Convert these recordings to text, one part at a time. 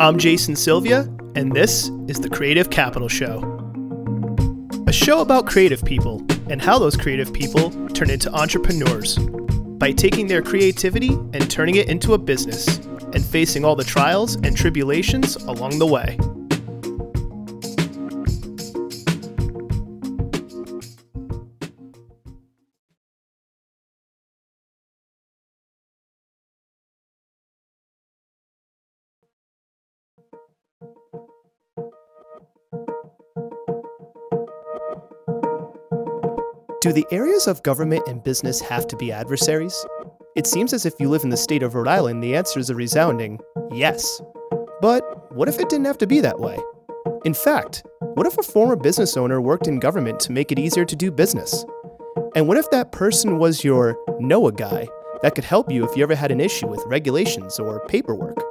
I'm Jason Sylvia, and this is the Creative Capital Show. A show about creative people and how those creative people turn into entrepreneurs by taking their creativity and turning it into a business and facing all the trials and tribulations along the way. Do the areas of government and business have to be adversaries? It seems as if you live in the state of Rhode Island, the answer is a resounding yes. But what if it didn't have to be that way? In fact, what if a former business owner worked in government to make it easier to do business? And what if that person was your know a guy that could help you if you ever had an issue with regulations or paperwork?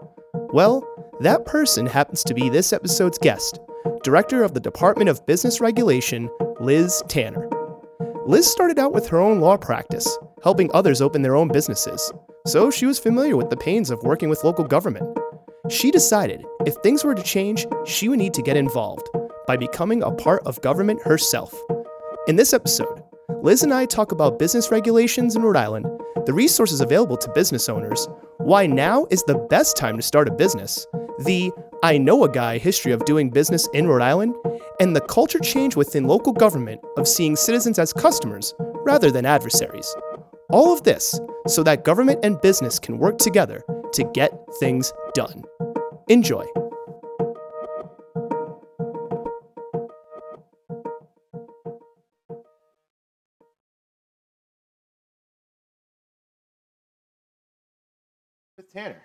Well, that person happens to be this episode's guest, Director of the Department of Business Regulation, Liz Tanner. Liz started out with her own law practice, helping others open their own businesses, so she was familiar with the pains of working with local government. She decided if things were to change, she would need to get involved by becoming a part of government herself. In this episode, Liz and I talk about business regulations in Rhode Island, the resources available to business owners, why now is the best time to start a business, the I know a guy history of doing business in Rhode Island, and the culture change within local government of seeing citizens as customers rather than adversaries. All of this so that government and business can work together to get things done. Enjoy. Tanner.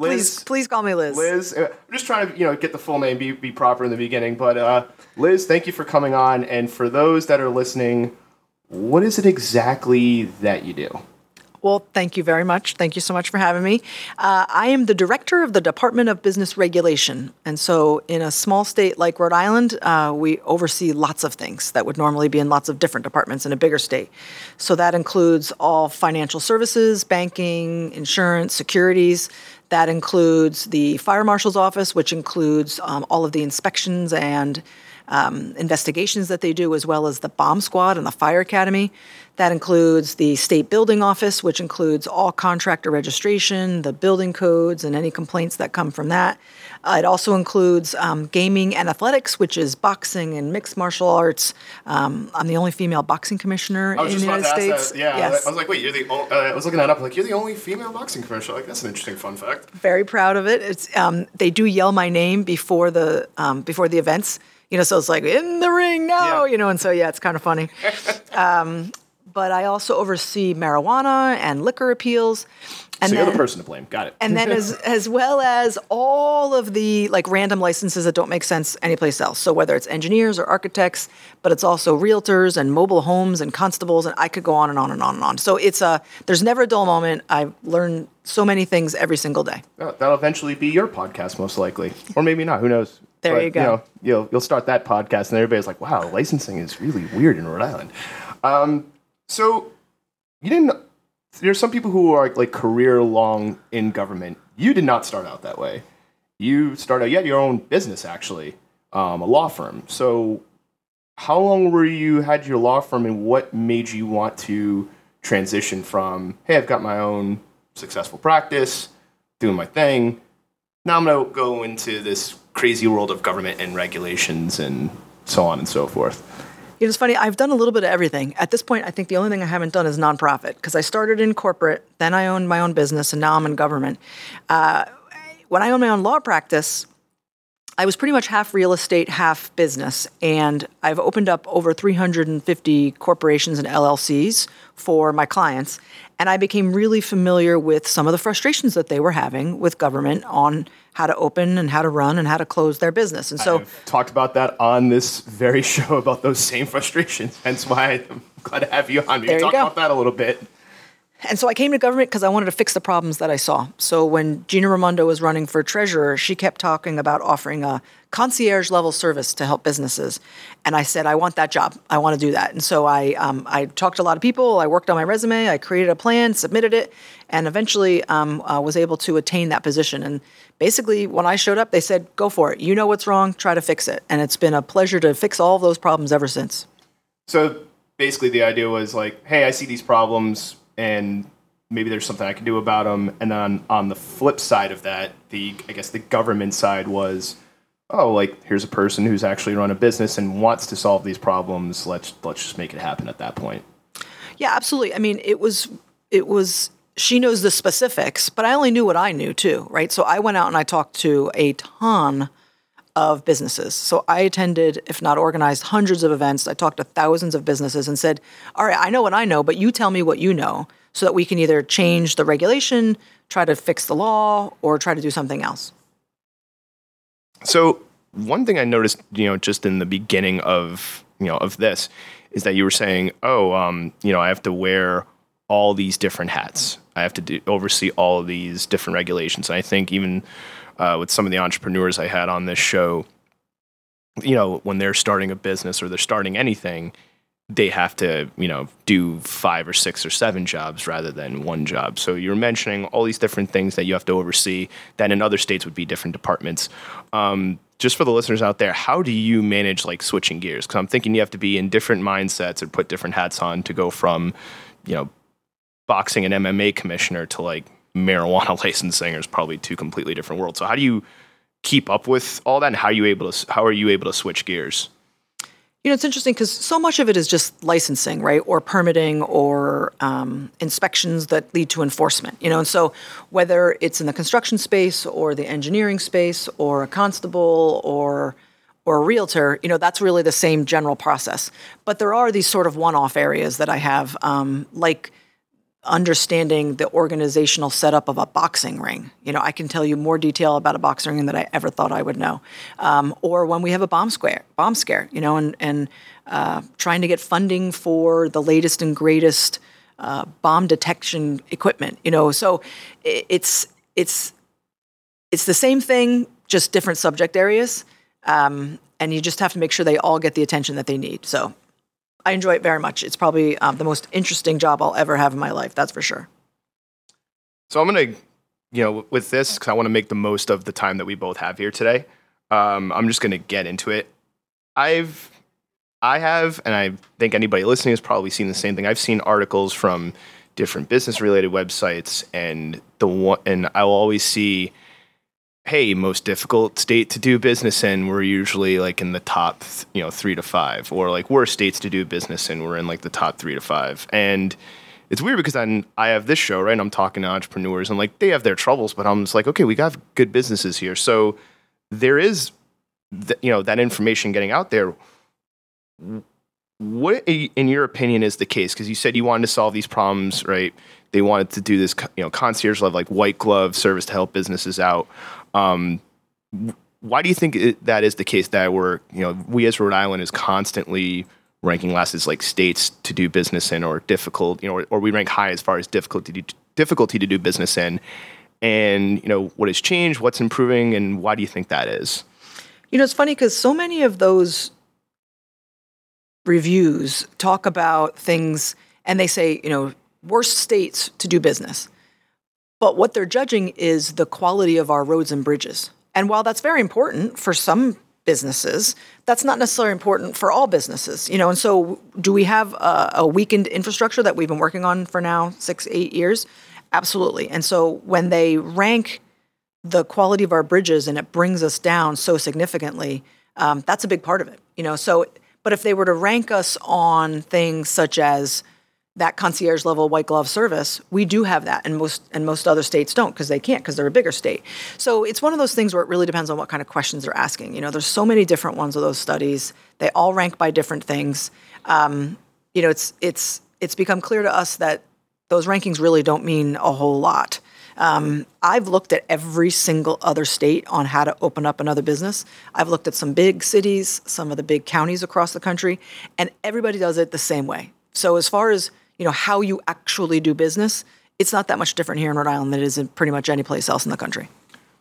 Please, please call me Liz. Liz, uh, I'm just trying to you know get the full name, be be proper in the beginning. But uh, Liz, thank you for coming on. And for those that are listening, what is it exactly that you do? Well, thank you very much. Thank you so much for having me. Uh, I am the director of the Department of Business Regulation. And so, in a small state like Rhode Island, uh, we oversee lots of things that would normally be in lots of different departments in a bigger state. So, that includes all financial services, banking, insurance, securities. That includes the fire marshal's office, which includes um, all of the inspections and um, investigations that they do, as well as the bomb squad and the fire academy. That includes the state building office, which includes all contractor registration, the building codes, and any complaints that come from that. Uh, it also includes um, gaming and athletics, which is boxing and mixed martial arts. Um, I'm the only female boxing commissioner in the United States. That. Yeah, yes. I was like, wait, you're the. uh, I was looking that up. Like, you're the only female boxing commissioner. Like, that's an interesting fun fact. Very proud of it. It's um, they do yell my name before the um, before the events. You know, so it's like in the ring now. Yeah. You know, and so yeah, it's kind of funny. Um, but I also oversee marijuana and liquor appeals. And so then, you're the person to blame. Got it. And then as as well as all of the like random licenses that don't make sense anyplace else. So whether it's engineers or architects, but it's also realtors and mobile homes and constables, and I could go on and on and on and on. So it's a there's never a dull moment. I learn so many things every single day. Oh, that'll eventually be your podcast, most likely, or maybe not. Who knows? There but, you go. You know, you'll you'll start that podcast, and everybody's like, "Wow, licensing is really weird in Rhode Island." Um, so you didn't there's some people who are like career long in government. You did not start out that way. You started out, you had your own business actually, um, a law firm. So how long were you had your law firm and what made you want to transition from hey I've got my own successful practice, doing my thing. Now I'm gonna go into this crazy world of government and regulations and so on and so forth. It's funny, I've done a little bit of everything. At this point, I think the only thing I haven't done is nonprofit because I started in corporate, then I owned my own business, and now I'm in government. Uh, when I owned my own law practice, I was pretty much half real estate, half business, and I've opened up over 350 corporations and LLCs for my clients. And I became really familiar with some of the frustrations that they were having with government on how to open and how to run and how to close their business. And so, I've talked about that on this very show about those same frustrations. Hence why I'm glad to have you on. We talk you about that a little bit. And so I came to government because I wanted to fix the problems that I saw. So when Gina Raimondo was running for treasurer, she kept talking about offering a concierge level service to help businesses. And I said, I want that job. I want to do that. And so I, um, I talked to a lot of people. I worked on my resume. I created a plan, submitted it, and eventually um, uh, was able to attain that position. And basically, when I showed up, they said, go for it. You know what's wrong, try to fix it. And it's been a pleasure to fix all of those problems ever since. So basically, the idea was like, hey, I see these problems and maybe there's something I can do about them. And then on the flip side of that, the I guess the government side was, oh, like here's a person who's actually run a business and wants to solve these problems. Let's let's just make it happen at that point. Yeah, absolutely. I mean, it was it was she knows the specifics, but I only knew what I knew too, right? So I went out and I talked to a ton of businesses. So I attended, if not organized, hundreds of events. I talked to thousands of businesses and said, All right, I know what I know, but you tell me what you know so that we can either change the regulation, try to fix the law, or try to do something else. So, one thing I noticed, you know, just in the beginning of, you know, of this is that you were saying, oh, um, you know, I have to wear all these different hats. I have to do, oversee all of these different regulations. And I think even uh, with some of the entrepreneurs I had on this show, you know, when they're starting a business or they're starting anything, they have to, you know, do five or six or seven jobs rather than one job. So you're mentioning all these different things that you have to oversee that in other states would be different departments. Um, just for the listeners out there, how do you manage like switching gears? Because I'm thinking you have to be in different mindsets and put different hats on to go from, you know, boxing and MMA commissioner to like marijuana licensing is probably two completely different worlds. So how do you keep up with all that, and how are you able to how are you able to switch gears? You know, it's interesting because so much of it is just licensing, right, or permitting, or um, inspections that lead to enforcement. You know, and so whether it's in the construction space, or the engineering space, or a constable, or or a realtor, you know, that's really the same general process. But there are these sort of one-off areas that I have, um, like understanding the organizational setup of a boxing ring. You know, I can tell you more detail about a boxing ring than I ever thought I would know. Um, or when we have a bomb scare, bomb scare, you know, and and uh, trying to get funding for the latest and greatest uh, bomb detection equipment. You know, so it's it's it's the same thing, just different subject areas. Um, and you just have to make sure they all get the attention that they need. So I enjoy it very much. It's probably um, the most interesting job I'll ever have in my life. That's for sure. So I'm gonna, you know, with this because I want to make the most of the time that we both have here today. Um, I'm just gonna get into it. I've, I have, and I think anybody listening has probably seen the same thing. I've seen articles from different business-related websites, and the one, and I'll always see hey, most difficult state to do business in, we're usually like in the top, you know, three to five, or like worst states to do business in, we're in like the top three to five. And it's weird because then I have this show, right? And I'm talking to entrepreneurs and like they have their troubles, but I'm just like, okay, we got good businesses here. So there is, th- you know, that information getting out there. What, in your opinion, is the case? Because you said you wanted to solve these problems, right? They wanted to do this, you know, concierge level, like white glove service to help businesses out. Um, why do you think it, that is the case? That we're, you know, we as Rhode Island is constantly ranking last as like states to do business in, or difficult, you know, or, or we rank high as far as difficulty difficulty to do business in. And you know, what has changed? What's improving? And why do you think that is? You know, it's funny because so many of those reviews talk about things, and they say, you know, worst states to do business. But what they're judging is the quality of our roads and bridges. And while that's very important for some businesses, that's not necessarily important for all businesses. You know, and so do we have a, a weakened infrastructure that we've been working on for now six, eight years? Absolutely. And so when they rank the quality of our bridges and it brings us down so significantly, um, that's a big part of it. You know, so but if they were to rank us on things such as that concierge level white glove service, we do have that, and most and most other states don't because they can't because they're a bigger state. So it's one of those things where it really depends on what kind of questions they're asking. You know, there's so many different ones of those studies. They all rank by different things. Um, you know, it's it's it's become clear to us that those rankings really don't mean a whole lot. Um, I've looked at every single other state on how to open up another business. I've looked at some big cities, some of the big counties across the country, and everybody does it the same way. So as far as you know how you actually do business, it's not that much different here in Rhode Island than it is in pretty much any place else in the country.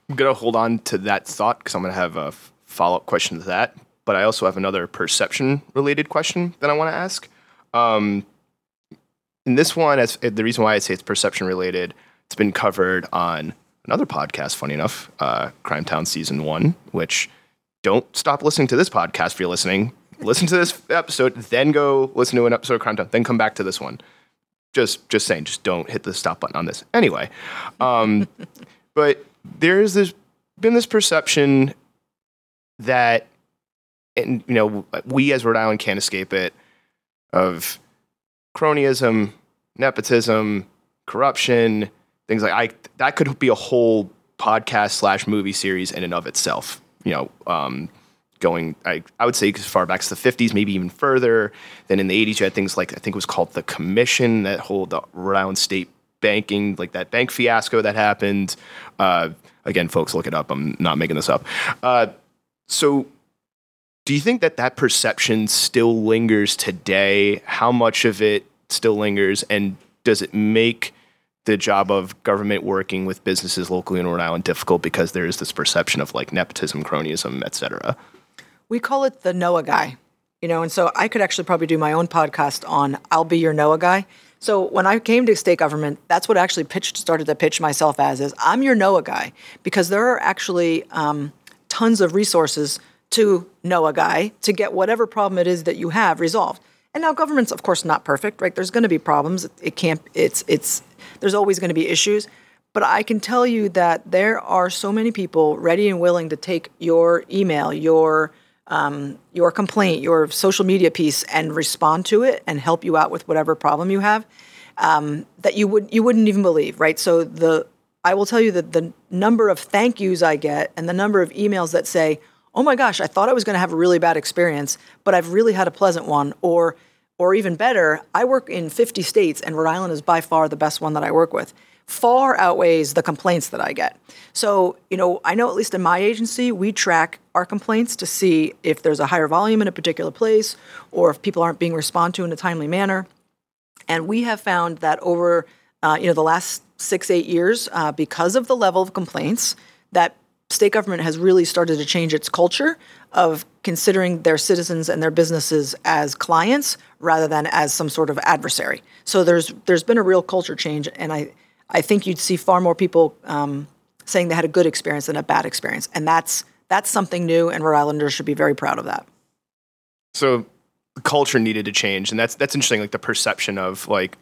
I'm gonna hold on to that thought because I'm gonna have a follow up question to that. But I also have another perception related question that I want to ask. Um, in this one, as the reason why I say it's perception related, it's been covered on another podcast. Funny enough, uh, Crimetown season one. Which don't stop listening to this podcast if you're listening. Listen to this episode, then go listen to an episode of Crimetown, then come back to this one. Just, just saying, just don't hit the stop button on this. Anyway, um, but there's this been this perception that, and you know, we as Rhode Island can't escape it of cronyism, nepotism, corruption, things like I that could be a whole podcast slash movie series in and of itself. You know, um, going I, I would say as far back as the 50s, maybe even further. Then in the 80s, you had things like I think it was called the Commission that hold the Rhode Island State banking, like that bank fiasco that happened. Uh, again, folks, look it up. I'm not making this up. Uh, so do you think that that perception still lingers today? How much of it still lingers, and does it make the job of government working with businesses locally in Rhode Island difficult because there is this perception of like nepotism, cronyism, et cetera? We call it the know a guy, you know, and so I could actually probably do my own podcast on I'll be your know a guy. So when I came to state government, that's what I actually pitched, started to pitch myself as is I'm your know a guy because there are actually um, tons of resources to know a guy to get whatever problem it is that you have resolved. And now government's of course not perfect, right? There's going to be problems. It can't it's it's there's always going to be issues, but I can tell you that there are so many people ready and willing to take your email, your um, your complaint, your social media piece, and respond to it and help you out with whatever problem you have um, that you would you wouldn't even believe, right? So the I will tell you that the number of thank yous I get and the number of emails that say, oh my gosh, I thought I was going to have a really bad experience, but I've really had a pleasant one. Or, or even better, I work in 50 states, and Rhode Island is by far the best one that I work with. Far outweighs the complaints that I get. So, you know, I know at least in my agency, we track our complaints to see if there's a higher volume in a particular place or if people aren't being responded to in a timely manner. And we have found that over, uh, you know, the last six, eight years, uh, because of the level of complaints, that state government has really started to change its culture of considering their citizens and their businesses as clients rather than as some sort of adversary. So there's there's been a real culture change, and I I think you'd see far more people um, saying they had a good experience than a bad experience, and that's that's something new, and Rhode Islanders should be very proud of that. So the culture needed to change, and that's that's interesting. Like the perception of like,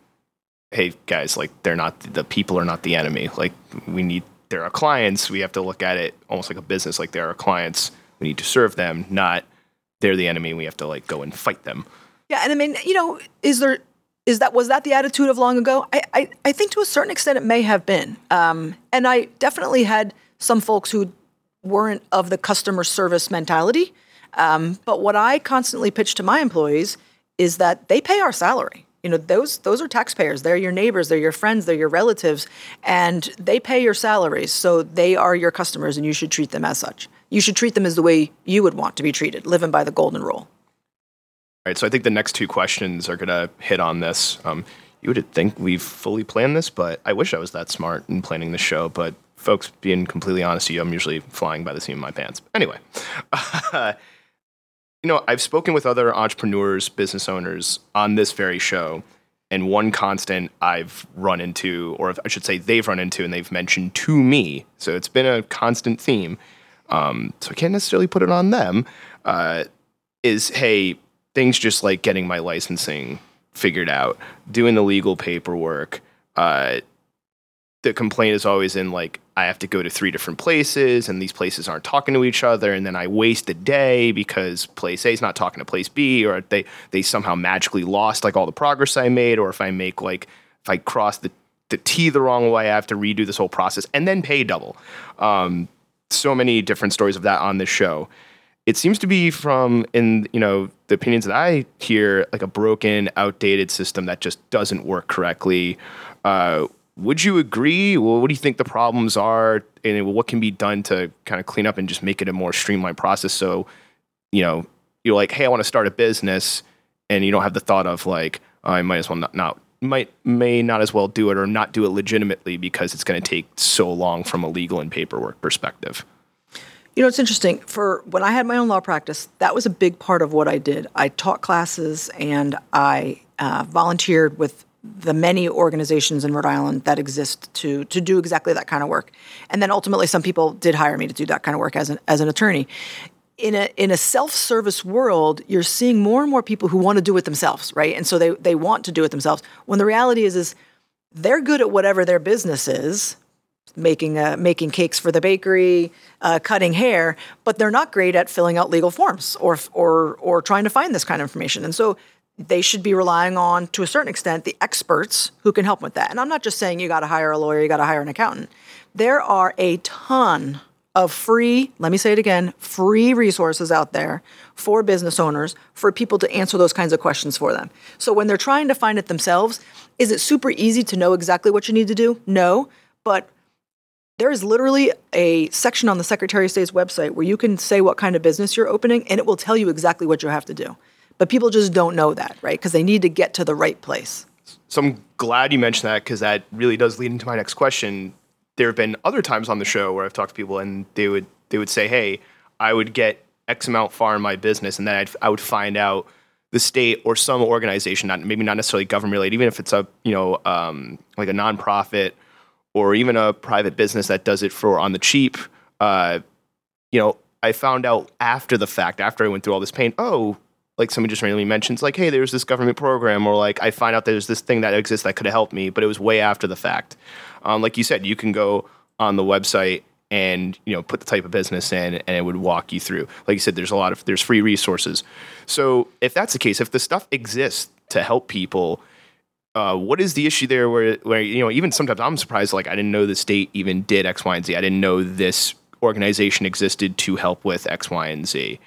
hey guys, like they're not the people are not the enemy. Like we need they're our clients, we have to look at it almost like a business. Like they're our clients, we need to serve them, not they're the enemy. We have to like go and fight them. Yeah, and I mean, you know, is there is that was that the attitude of long ago? I I, I think to a certain extent it may have been, um, and I definitely had some folks who weren't of the customer service mentality. Um, but what I constantly pitch to my employees is that they pay our salary. You know those those are taxpayers. They're your neighbors. They're your friends. They're your relatives. And they pay your salaries so they are your customers and you should treat them as such. You should treat them as the way you would want to be treated living by the golden rule right so i think the next two questions are going to hit on this um, you would think we've fully planned this but i wish i was that smart in planning the show but folks being completely honest with you i'm usually flying by the seat of my pants anyway you know, I've spoken with other entrepreneurs, business owners on this very show, and one constant I've run into, or I should say, they've run into, and they've mentioned to me. So it's been a constant theme. Um, so I can't necessarily put it on them. Uh, is hey, things just like getting my licensing figured out, doing the legal paperwork, uh, the complaint is always in like I have to go to three different places and these places aren't talking to each other and then I waste a day because place A is not talking to place B or they they somehow magically lost like all the progress I made or if I make like if I cross the the T the wrong way I have to redo this whole process and then pay double. Um, so many different stories of that on this show. It seems to be from in you know the opinions that I hear like a broken, outdated system that just doesn't work correctly. Uh, would you agree? Well, what do you think the problems are, and what can be done to kind of clean up and just make it a more streamlined process? So, you know, you're like, hey, I want to start a business, and you don't have the thought of like, I might as well not, not might may not as well do it or not do it legitimately because it's going to take so long from a legal and paperwork perspective. You know, it's interesting. For when I had my own law practice, that was a big part of what I did. I taught classes and I uh, volunteered with the many organizations in Rhode Island that exist to to do exactly that kind of work. And then ultimately, some people did hire me to do that kind of work as an as an attorney. In a in a self service world, you're seeing more and more people who want to do it themselves, right? And so they they want to do it themselves. When the reality is is they're good at whatever their business is, making uh, making cakes for the bakery, uh, cutting hair, but they're not great at filling out legal forms or or or trying to find this kind of information. And so they should be relying on, to a certain extent, the experts who can help with that. And I'm not just saying you got to hire a lawyer, you got to hire an accountant. There are a ton of free, let me say it again, free resources out there for business owners for people to answer those kinds of questions for them. So when they're trying to find it themselves, is it super easy to know exactly what you need to do? No, but there is literally a section on the Secretary of State's website where you can say what kind of business you're opening and it will tell you exactly what you have to do. But people just don't know that, right? Because they need to get to the right place. So I'm glad you mentioned that because that really does lead into my next question. There have been other times on the show where I've talked to people and they would they would say, "Hey, I would get X amount far in my business, and then I'd, I would find out the state or some organization, not maybe not necessarily government related, even if it's a you know um, like a nonprofit or even a private business that does it for on the cheap. Uh, you know, I found out after the fact, after I went through all this pain, oh, like somebody just randomly mentions, like, hey, there's this government program, or like I find out there's this thing that exists that could have helped me, but it was way after the fact. Um, like you said, you can go on the website and you know put the type of business in and it would walk you through like you said there's a lot of there's free resources so if that's the case if the stuff exists to help people uh, what is the issue there where where you know even sometimes i'm surprised like i didn't know the state even did x y and z i didn't know this organization existed to help with x y and z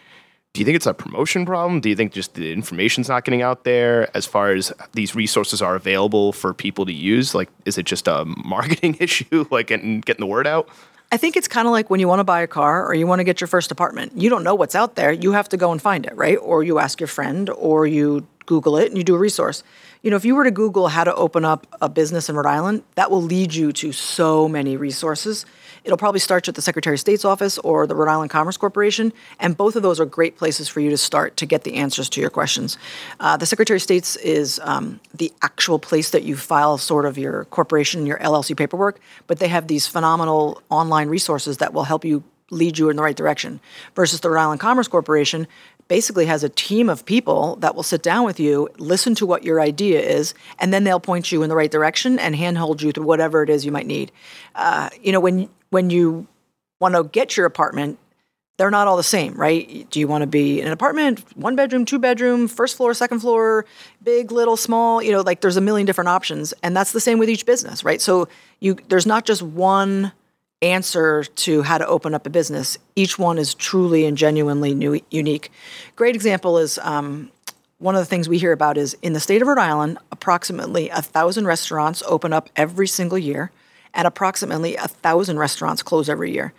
do you think it's a promotion problem? Do you think just the information's not getting out there as far as these resources are available for people to use? Like, is it just a marketing issue, like getting, getting the word out? I think it's kind of like when you want to buy a car or you want to get your first apartment. You don't know what's out there. You have to go and find it, right? Or you ask your friend or you Google it and you do a resource. You know, if you were to Google how to open up a business in Rhode Island, that will lead you to so many resources. It'll probably start you at the Secretary of State's office or the Rhode Island Commerce Corporation, and both of those are great places for you to start to get the answers to your questions. Uh, the Secretary of State's is um, the actual place that you file sort of your corporation, your LLC paperwork, but they have these phenomenal online resources that will help you lead you in the right direction. Versus the Rhode Island Commerce Corporation basically has a team of people that will sit down with you, listen to what your idea is, and then they'll point you in the right direction and handhold you through whatever it is you might need. Uh, you know, when when you want to get your apartment, they're not all the same, right? Do you want to be in an apartment, one bedroom, two bedroom, first floor, second floor, big, little, small? You know, like there's a million different options, and that's the same with each business, right? So you there's not just one answer to how to open up a business. Each one is truly and genuinely new, unique. Great example is um, one of the things we hear about is in the state of Rhode Island, approximately a thousand restaurants open up every single year and approximately a thousand restaurants close every year.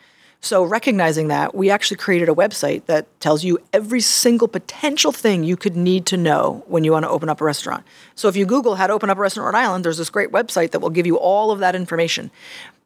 So, recognizing that, we actually created a website that tells you every single potential thing you could need to know when you want to open up a restaurant. So, if you Google how to open up a restaurant in Rhode Island, there's this great website that will give you all of that information.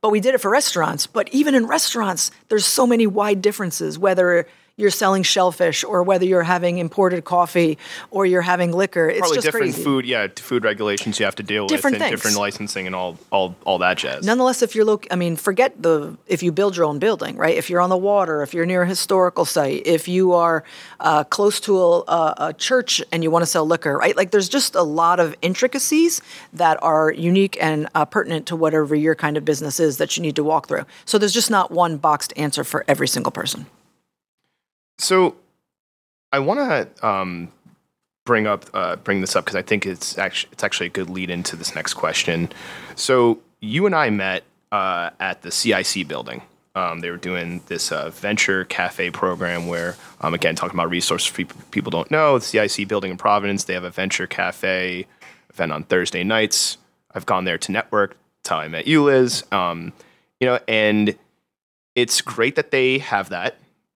But we did it for restaurants. But even in restaurants, there's so many wide differences, whether you're selling shellfish or whether you're having imported coffee or you're having liquor. It's Probably just different crazy. food, yeah, food regulations you have to deal Different with, and things. different licensing and all, all, all that jazz. Nonetheless, if you're loc, I mean, forget the if you build your own building, right? If you're on the water, if you're near a historical site, if you are uh, close to a, a, a church and you want to sell liquor, right? Like, there's just a lot of intricacies that are unique and uh, pertinent to whatever your kind of business is that you need to walk through. So there's just not one boxed answer for every single person. So, I want to um, bring up uh, bring this up because I think it's actually it's actually a good lead into this next question. So, you and I met uh, at the CIC building. Um, they were doing this uh, venture cafe program where, um, again, talking about resources people, don't know. The CIC building in Providence, they have a venture cafe event on Thursday nights. I've gone there to network. That's how I met you, Liz. Um, you know, and it's great that they have that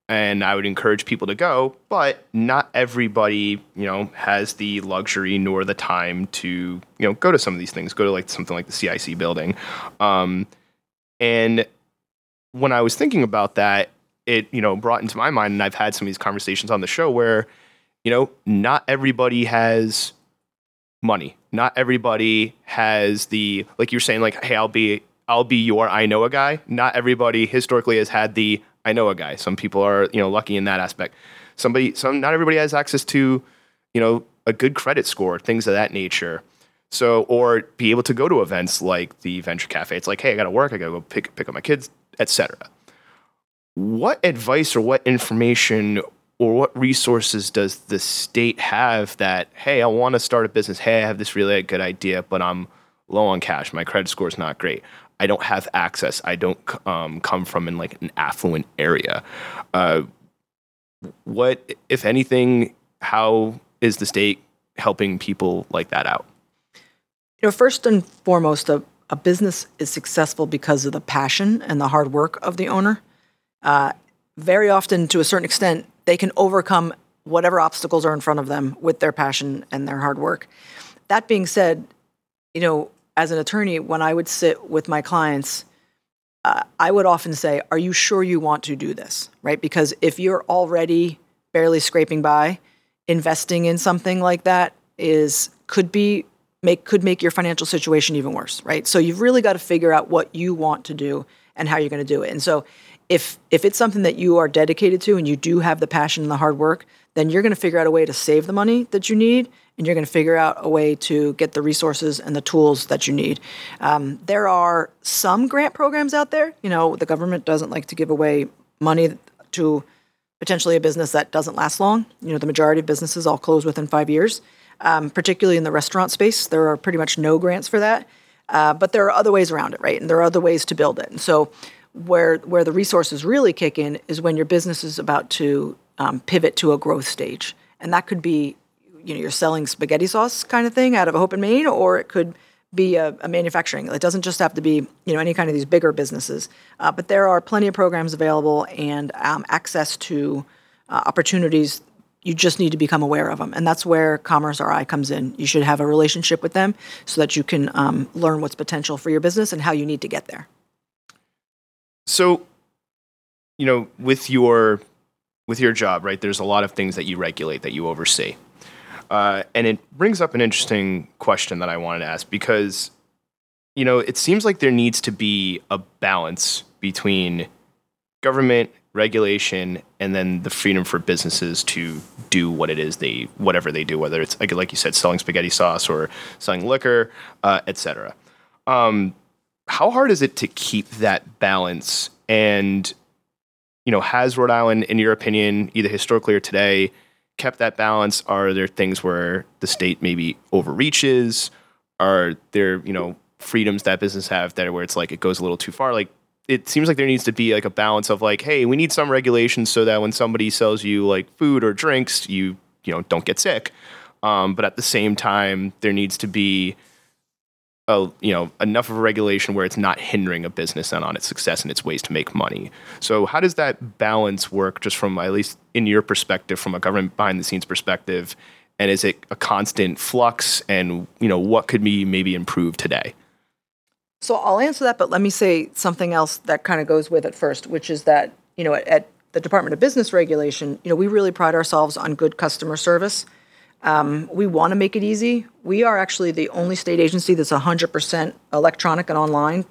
and I would encourage people to go, but not everybody, you know, has the luxury nor the time to, you know, go to some of these things, go to like something like the CIC building. Um, and when I was thinking about that, it, you know, brought into my mind, and I've had some of these conversations on the show where, you know, not everybody has money. Not everybody has the, like you're saying, like, hey, I'll be, I'll be your I know a guy. Not everybody historically has had the I know a guy. Some people are, you know, lucky in that aspect. Somebody, some, not everybody has access to, you know, a good credit score, things of that nature. So, or be able to go to events like the Venture Cafe. It's like, hey, I got to work. I got to go pick pick up my kids, etc. What advice or what information or what resources does the state have that, hey, I want to start a business. Hey, I have this really good idea, but I'm low on cash. My credit score is not great. I don't have access. I don't um, come from in like an affluent area. Uh, what, if anything, how is the state helping people like that out? You know, first and foremost, a, a business is successful because of the passion and the hard work of the owner. Uh, very often, to a certain extent, they can overcome whatever obstacles are in front of them with their passion and their hard work. That being said, you know, as an attorney, when I would sit with my clients, uh, I would often say, Are you sure you want to do this? Right? Because if you're already barely scraping by, investing in something like that is could be make could make your financial situation even worse, right? So you've really got to figure out what you want to do and how you're going to do it. And so if if it's something that you are dedicated to and you do have the passion and the hard work, then you're going to figure out a way to save the money that you need and you're going to figure out a way to get the resources and the tools that you need. Um, there are some grant programs out there. You know, the government doesn't like to give away money to potentially a business that doesn't last long. You know, the majority of businesses all close within five years. Um, particularly in the restaurant space, there are pretty much no grants for that. Uh, but there are other ways around it, right? And there are other ways to build it. And so, where where the resources really kick in is when your business is about to um, pivot to a growth stage, and that could be you know you're selling spaghetti sauce kind of thing out of a Hope and Main, or it could be a, a, manufacturing. It doesn't just have to be you know any kind of these bigger businesses, uh, but there are plenty of programs available and um, access to uh, opportunities. You just need to become aware of them, and that's where Commerce RI comes in. You should have a relationship with them so that you can um, learn what's potential for your business and how you need to get there. So, you know, with your with your job, right? There's a lot of things that you regulate that you oversee. Uh, and it brings up an interesting question that I wanted to ask because, you know, it seems like there needs to be a balance between government regulation and then the freedom for businesses to do what it is they whatever they do whether it's like, like you said selling spaghetti sauce or selling liquor uh, etc um, how hard is it to keep that balance? And you know has rhode island in your opinion either historically or today kept that balance? Are there things where the state maybe overreaches? Are there, you know, freedoms that business have that where it's like it goes a little too far? Like it seems like there needs to be like a balance of like, hey, we need some regulations so that when somebody sells you like food or drinks, you you know don't get sick. Um, but at the same time, there needs to be a, you know enough of a regulation where it's not hindering a business and on its success and its ways to make money. So how does that balance work, just from at least in your perspective, from a government behind the scenes perspective? And is it a constant flux? And you know what could be maybe improved today? So I'll answer that, but let me say something else that kind of goes with it first, which is that you know at, at the Department of Business Regulation, you know we really pride ourselves on good customer service. Um, we want to make it easy. We are actually the only state agency that's 100% electronic and online.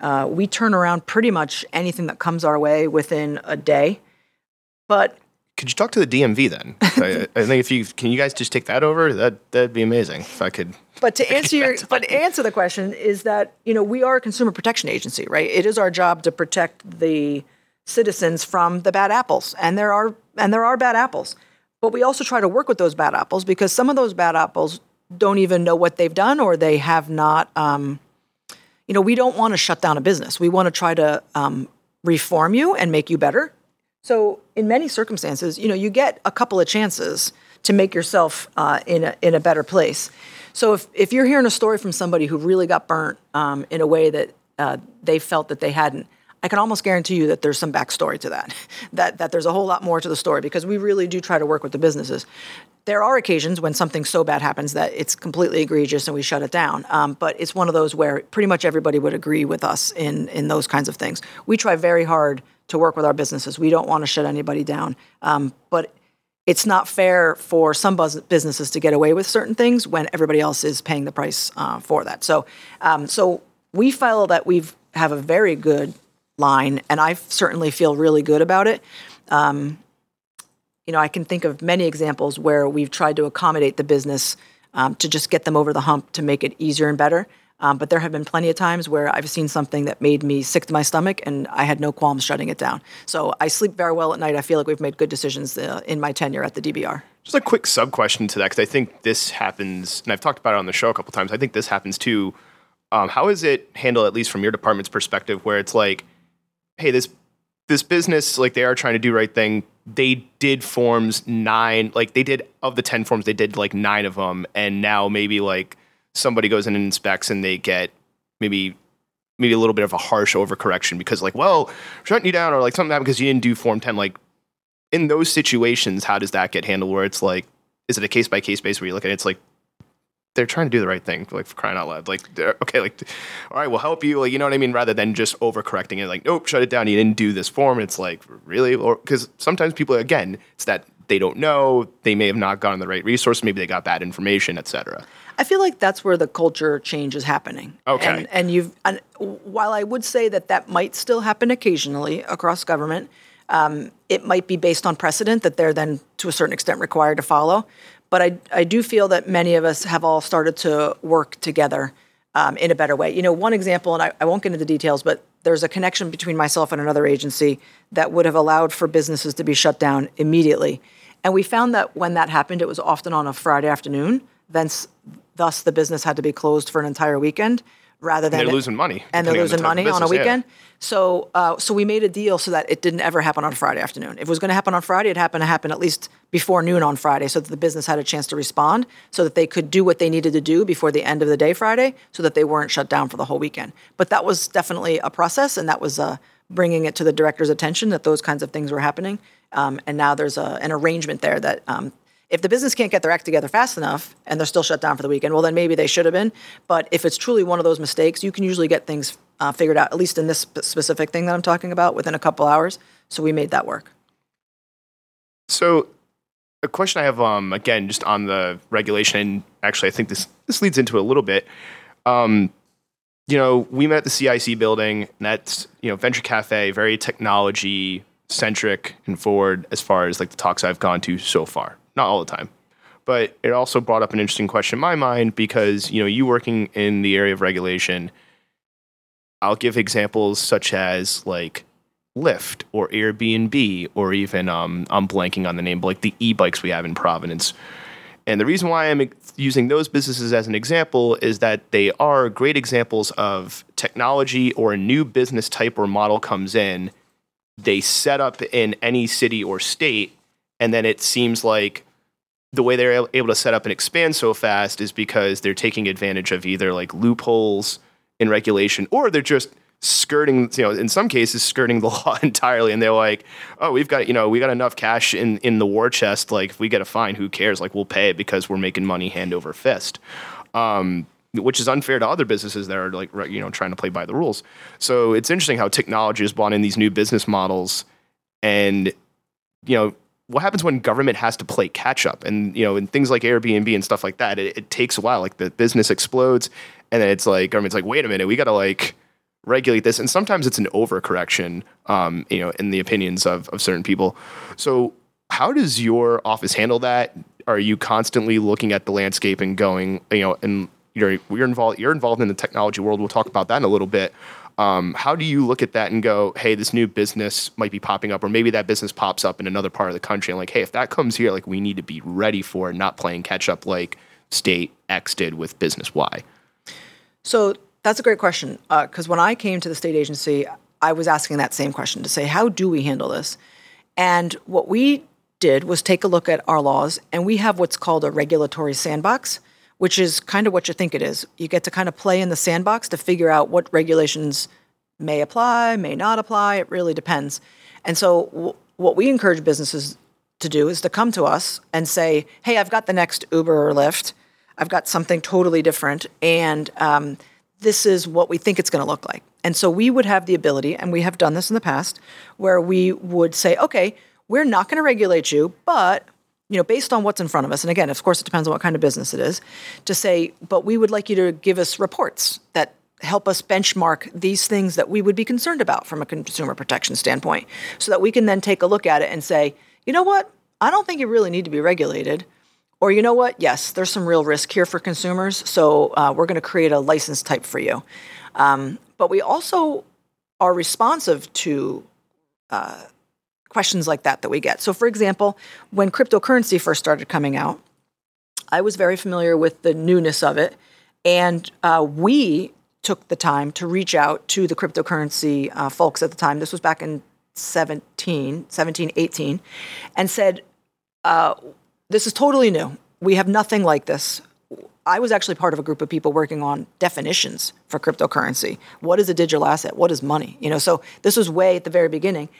Uh, we turn around pretty much anything that comes our way within a day. But could you talk to the DMV then? I, I, think if you can, you guys just take that over. That that'd be amazing if I could. But to answer your, but answer the question is that you know we are a consumer protection agency, right? It is our job to protect the citizens from the bad apples, and there are and there are bad apples. But we also try to work with those bad apples because some of those bad apples don't even know what they've done or they have not. Um, you know, we don't want to shut down a business. We want to try to um, reform you and make you better. So, in many circumstances, you know, you get a couple of chances to make yourself uh, in a in a better place. So, if if you're hearing a story from somebody who really got burnt um, in a way that uh, they felt that they hadn't, I can almost guarantee you that there's some backstory to that, that that there's a whole lot more to the story because we really do try to work with the businesses. There are occasions when something so bad happens that it's completely egregious and we shut it down. Um, but it's one of those where pretty much everybody would agree with us in in those kinds of things. We try very hard to work with our businesses. We don't want to shut anybody down. Um, but it's not fair for some businesses to get away with certain things when everybody else is paying the price uh, for that. So, um, so we feel that we've have a very good line, and I certainly feel really good about it. Um, you know, I can think of many examples where we've tried to accommodate the business um, to just get them over the hump to make it easier and better. Um, but there have been plenty of times where I've seen something that made me sick to my stomach, and I had no qualms shutting it down. So I sleep very well at night. I feel like we've made good decisions uh, in my tenure at the DBR. Just a quick sub question to that, because I think this happens, and I've talked about it on the show a couple times. I think this happens too. Um, how is it handled, at least from your department's perspective, where it's like, hey, this this business, like they are trying to do right thing. They did forms nine, like they did of the ten forms, they did like nine of them, and now maybe like somebody goes in and inspects and they get maybe maybe a little bit of a harsh overcorrection because like well shutting you down or like something because you didn't do form 10 like in those situations how does that get handled where it's like is it a case by case basis where you look at it it's like they're trying to do the right thing like for crying out loud. Like okay like all right we'll help you. Like you know what i mean? Rather than just overcorrecting it like nope shut it down. You didn't do this form. It's like really? Or because sometimes people again it's that they don't know. They may have not gotten the right resource. Maybe they got bad information etc I feel like that's where the culture change is happening. Okay. And, and you've, and while I would say that that might still happen occasionally across government, um, it might be based on precedent that they're then to a certain extent required to follow. But I, I do feel that many of us have all started to work together um, in a better way. You know, one example, and I, I won't get into the details, but there's a connection between myself and another agency that would have allowed for businesses to be shut down immediately. And we found that when that happened, it was often on a Friday afternoon. Thence, Thus, the business had to be closed for an entire weekend rather than they're losing money. and they're the losing of money on a business, yeah. weekend. So, uh, so we made a deal so that it didn't ever happen on Friday afternoon. If it was going to happen on Friday, it happened to happen at least before noon on Friday, so that the business had a chance to respond, so that they could do what they needed to do before the end of the day Friday, so that they weren't shut down for the whole weekend. But that was definitely a process, and that was uh, bringing it to the director's attention that those kinds of things were happening. Um, and now there's a, an arrangement there that um, if the business can't get their act together fast enough and they're still shut down for the weekend, well, then maybe they should have been. But if it's truly one of those mistakes, you can usually get things uh, figured out, at least in this specific thing that I'm talking about, within a couple hours. So we made that work. So, a question I have, um, again, just on the regulation, and actually, I think this this leads into a little bit. Um, you know, we met at the CIC building, and that's you know Venture Cafe, very technology centric and forward as far as like the talks I've gone to so far. Not all the time, but it also brought up an interesting question in my mind because you know you working in the area of regulation. I'll give examples such as like Lyft or Airbnb or even um, I'm blanking on the name, but like the e-bikes we have in Providence. And the reason why I'm using those businesses as an example is that they are great examples of technology or a new business type or model comes in. They set up in any city or state, and then it seems like the way they're able to set up and expand so fast is because they're taking advantage of either like loopholes in regulation or they're just skirting you know in some cases skirting the law entirely. And they're like oh we've got you know we got enough cash in in the war chest. Like if we get a fine who cares? Like we'll pay it because we're making money hand over fist. Um, which is unfair to other businesses that are like you know trying to play by the rules. So it's interesting how technology has brought in these new business models and you know what happens when government has to play catch up? And you know in things like airbnb and stuff like that it, it takes a while. Like the business explodes and then it's like government's like wait a minute we gotta like regulate this. And sometimes it's an overcorrection um, you know in the opinions of, of certain people. So how does your office handle that? Are you constantly looking at the landscape and going you know and you're you're involved you're involved in the technology world. We'll talk about that in a little bit um, how do you look at that and go hey this new business might be popping up or maybe that business pops up in another part of the country and like hey if that comes here like we need to be ready for it not playing catch up like state x did with business y So that's a great question because when I came to the state agency, I was asking that same question to say, how do we handle this? And what we did was take a look at our laws, and we have what's called a regulatory sandbox, which is kind of what you think it is. You get to kind of play in the sandbox to figure out what regulations may apply, may not apply. It really depends. And so, w- what we encourage businesses to do is to come to us and say, "Hey, I've got the next Uber or Lyft. I've got something totally different, and um, this is what we think it's going to look like." And so, we would have the ability, and we have done this in the past, where we would say, "Okay, we're not going to regulate you, but." You know, based on what's in front of us, and again, of course, it depends on what kind of business it is, to say, but we would like you to give us reports that help us benchmark these things that we would be concerned about from a consumer protection standpoint so that we can then take a look at it and say, you know what? I don't think you really need to be regulated. Or, you know what? Yes, there's some real risk here for consumers. So, uh, we're going to create a license type for you. Um, but we also are responsive to uh, questions like that that we get. So, for example, when cryptocurrency first started coming out, I was very familiar with the newness of it. And uh, we took the time to reach out to the cryptocurrency uh, folks at the time. This was back in 17, 17, 18, and said, uh, This is totally new. We have nothing like this. I was actually part of a group of people working on definitions for cryptocurrency. What is a digital asset? What is money? You know, so this was way at the very beginning.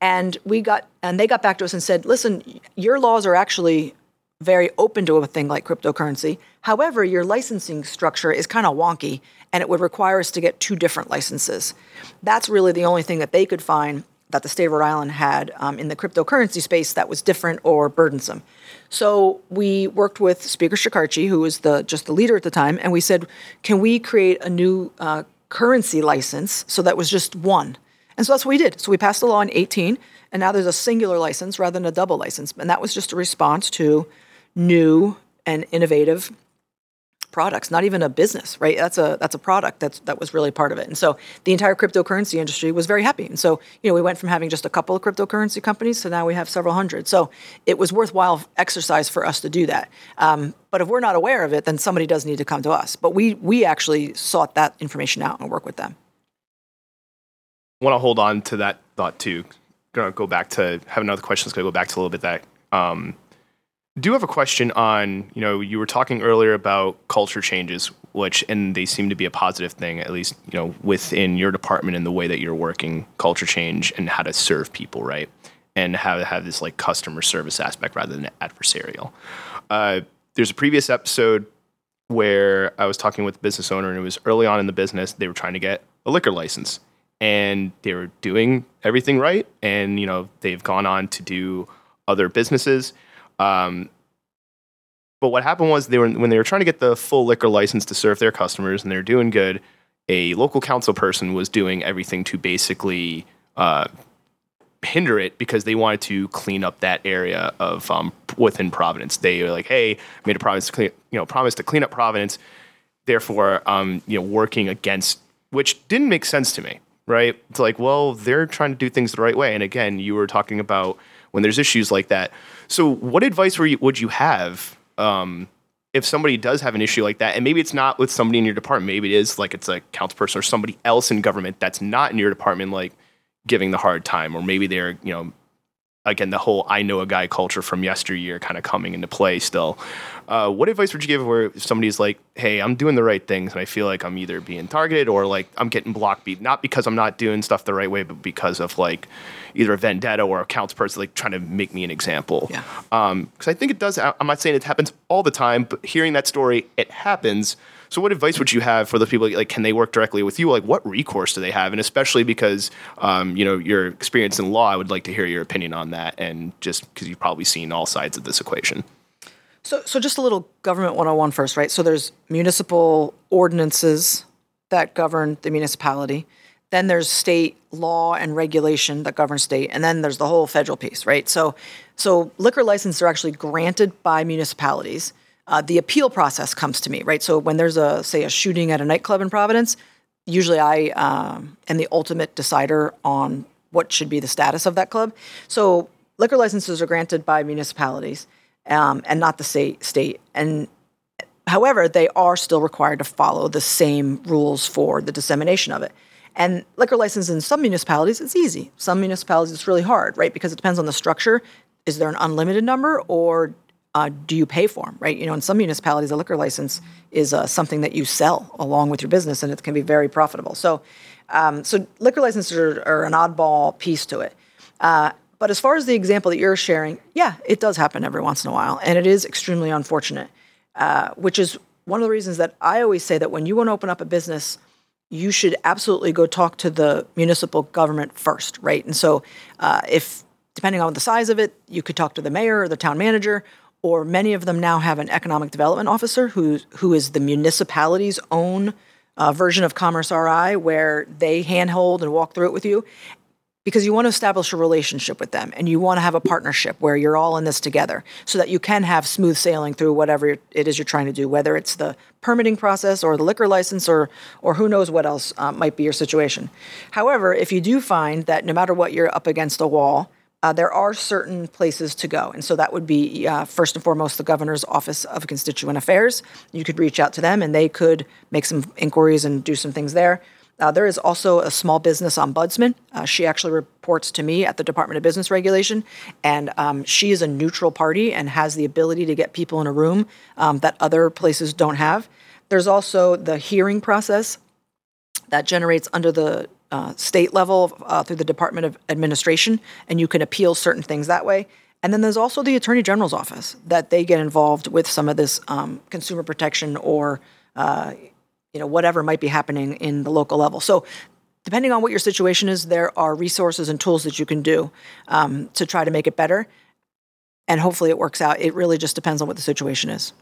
And we got and they got back to us and said, "Listen, your laws are actually very open to a thing like cryptocurrency. However, your licensing structure is kind of wonky and it would require us to get two different licenses. That's really the only thing that they could find that the state of Rhode Island had um, in the cryptocurrency space that was different or burdensome. So we worked with Speaker Shekarchi, who was the just the leader at the time, and we said, can we create a new uh, currency license so that was just one? And so that's what we did. So we passed the law in 18, and now there's a singular license rather than a double license. And that was just a response to new and innovative products, not even a business, right? That's a that's a product that's that was really part of it. And so the entire cryptocurrency industry was very happy. And so, you know, we went from having just a couple of cryptocurrency companies to now we have several hundred. So it was worthwhile exercise for us to do that. Um, but if we're not aware of it, then somebody does need to come to us. But we we actually sought that information out and work with them. Want to hold on to that thought too. Gonna go back to have another question. To go back to a little bit that um, do have a question on you know you were talking earlier about culture changes which and they seem to be a positive thing at least you know within your department and the way that you're working culture change and how to serve people right and how to have this like customer service aspect rather than adversarial uh, there's a previous episode where i was talking with a business owner and it was early on in the business they were trying to get a liquor license and they were doing everything right and you know they've gone on to do other businesses um, but what happened was they were when they were trying to get the full liquor license to serve their customers and they're doing good. A local council person was doing everything to basically uh, hinder it because they wanted to clean up that area of um, within Providence. They were like, "Hey, made a promise to clean, you know, promise to clean up Providence." Therefore, um, you know, working against which didn't make sense to me. Right? It's like, well, they're trying to do things the right way. And again, you were talking about when there's issues like that. So, what advice you, would you have um, if somebody does have an issue like that? And maybe it's not with somebody in your department. Maybe it is like it's a council person or somebody else in government that's not in your department, like giving the hard time, or maybe they're you know again the whole I know a guy culture from yesteryear kind of coming into play still. Uh, what advice would you give where if somebody's like, "Hey, I'm doing the right things, and I feel like I'm either being targeted or like I'm getting block beat, not because I'm not doing stuff the right way, but because of like either a vendetta or a council person like trying to make me an example." Yeah. Because um, I think it does. I'm not saying it happens all the time, but hearing that story, it happens. So, what advice would you have for the people? Like, can they work directly with you? Like, what recourse do they have? And especially because, um, you know, your experience in law, I would like to hear your opinion on that. And just because you've probably seen all sides of this equation. So, so just a little government 101 first, right? So, there's municipal ordinances that govern the municipality. Then there's state law and regulation that governs state, and then there's the whole federal piece, right? So, so liquor licenses are actually granted by municipalities uh, the appeal process comes to me, right? So when there's a say a shooting at a nightclub in Providence, usually I um, am the ultimate decider on what should be the status of that club. So liquor licenses are granted by municipalities um, and not the state. State and however, they are still required to follow the same rules for the dissemination of it. And liquor license in some municipalities, it's easy. Some municipalities, it's really hard, right? Because it depends on the structure. Is there an unlimited number, or uh, do you pay for them, right? You know, in some municipalities, a liquor license is uh, something that you sell along with your business, and it can be very profitable. So, um, so liquor licenses are, are, an oddball piece to it. Uh, but as far as the example that you're sharing, yeah, it does happen every once in a while, and it is extremely unfortunate. Uh, which is one of the reasons that I always say that when you want to open up a business, you should absolutely go talk to the municipal government first, right? And so, uh, if depending on the size of it, you could talk to the mayor or the town manager, or many of them now have an economic development officer who who is the municipality's own uh, version of Commerce RI, where they handhold and walk through it with you. Because you want to establish a relationship with them and you want to have a partnership where you're all in this together so that you can have smooth sailing through whatever it is you're trying to do, whether it's the permitting process or the liquor license or, or who knows what else uh, might be your situation. However, if you do find that no matter what you're up against a wall, uh, there are certain places to go. And so that would be, uh, first and foremost, the Governor's Office of Constituent Affairs. You could reach out to them and they could make some inquiries and do some things there. Uh, there is also a small business ombudsman. Uh, she actually reports to me at the Department of Business Regulation, and um, she is a neutral party and has the ability to get people in a room um, that other places don't have. There's also the hearing process that generates under the uh, state level uh, through the Department of Administration, and you can appeal certain things that way. And then there's also the Attorney General's office that they get involved with some of this um, consumer protection or uh, you know whatever might be happening in the local level. So depending on what your situation is, there are resources and tools that you can do um, to try to make it better. And hopefully it works out. It really just depends on what the situation is.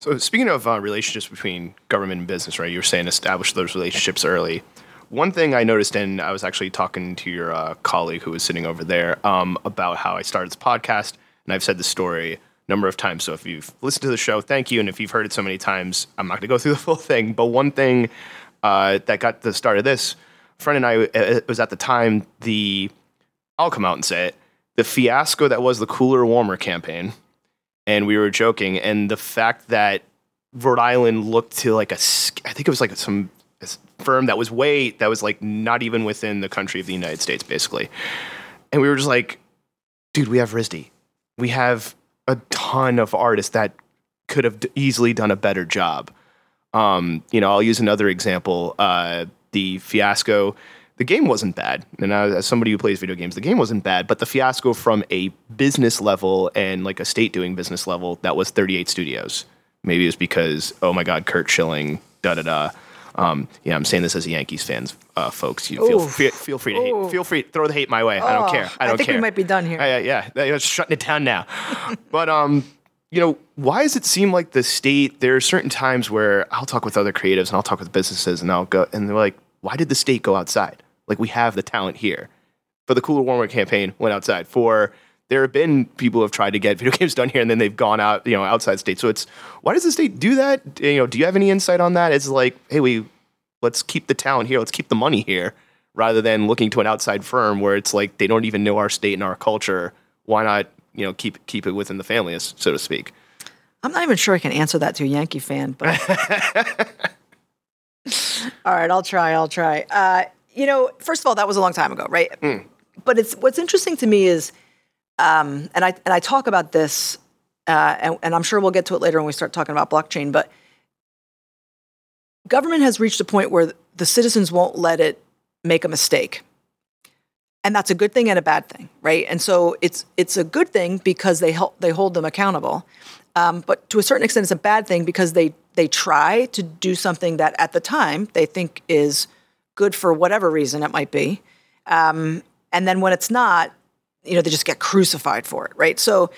So speaking of uh, relationships between government and business, right? You were saying establish those relationships early. One thing I noticed, and I was actually talking to your uh, colleague who was sitting over there um, about how I started this podcast, and I've said the story a number of times. So if you've listened to the show, thank you, and if you've heard it so many times, I'm not going to go through the full thing. But one thing uh, that got the start of this, friend and I, it was at the time the, I'll come out and say it, the fiasco that was the cooler warmer campaign, and we were joking, and the fact that Rhode Island looked to like a, I think it was like some firm that was way that was like not even within the country of the United States, basically. And we were just like, dude, we have RISD. We have a ton of artists that could have easily done a better job. Um, you know, I'll use another example. Uh, the fiasco. The game wasn't bad, and as somebody who plays video games, the game wasn't bad. But the fiasco from a business level and like a state doing business level, that was 38 studios. Maybe it was because oh my god, Curt Schilling, da da da. Um, yeah, I'm saying this as a Yankees fans, uh, folks. You feel free, feel free to hate, feel free throw the hate my way. I don't care. I don't I think care. we might be done here. Uh, yeah, yeah, shutting it down now. but um, you know, why does it seem like the state? There are certain times where I'll talk with other creatives and I'll talk with businesses and I'll go and they're like, why did the state go outside? Like we have the talent here. For the cooler warmer campaign, went outside. For there have been people who have tried to get video games done here and then they've gone out, you know, outside state. So it's why does the state do that? You know, do you have any insight on that? It's like, hey, we let's keep the talent here, let's keep the money here, rather than looking to an outside firm where it's like they don't even know our state and our culture. Why not, you know, keep keep it within the family, so to speak? I'm not even sure I can answer that to a Yankee fan, but all right, I'll try. I'll try. Uh, you know, first of all, that was a long time ago, right? Mm. But it's what's interesting to me is um, and I and I talk about this, uh, and, and I'm sure we'll get to it later when we start talking about blockchain. But government has reached a point where the citizens won't let it make a mistake, and that's a good thing and a bad thing, right? And so it's it's a good thing because they help they hold them accountable, um, but to a certain extent, it's a bad thing because they they try to do something that at the time they think is good for whatever reason it might be, um, and then when it's not, you know, they just get crucified for it, right? So,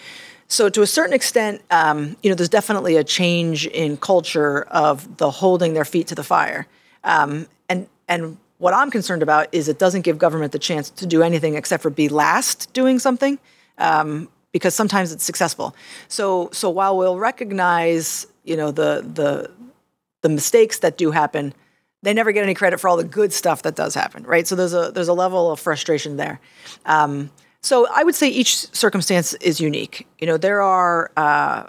so to a certain extent, um, you know, there's definitely a change in culture of the holding their feet to the fire, um, and and what I'm concerned about is it doesn't give government the chance to do anything except for be last doing something, um, because sometimes it's successful. So so while we'll recognize, you know, the the the mistakes that do happen, they never get any credit for all the good stuff that does happen, right? So there's a there's a level of frustration there. Um, so I would say each circumstance is unique. You know, there are uh,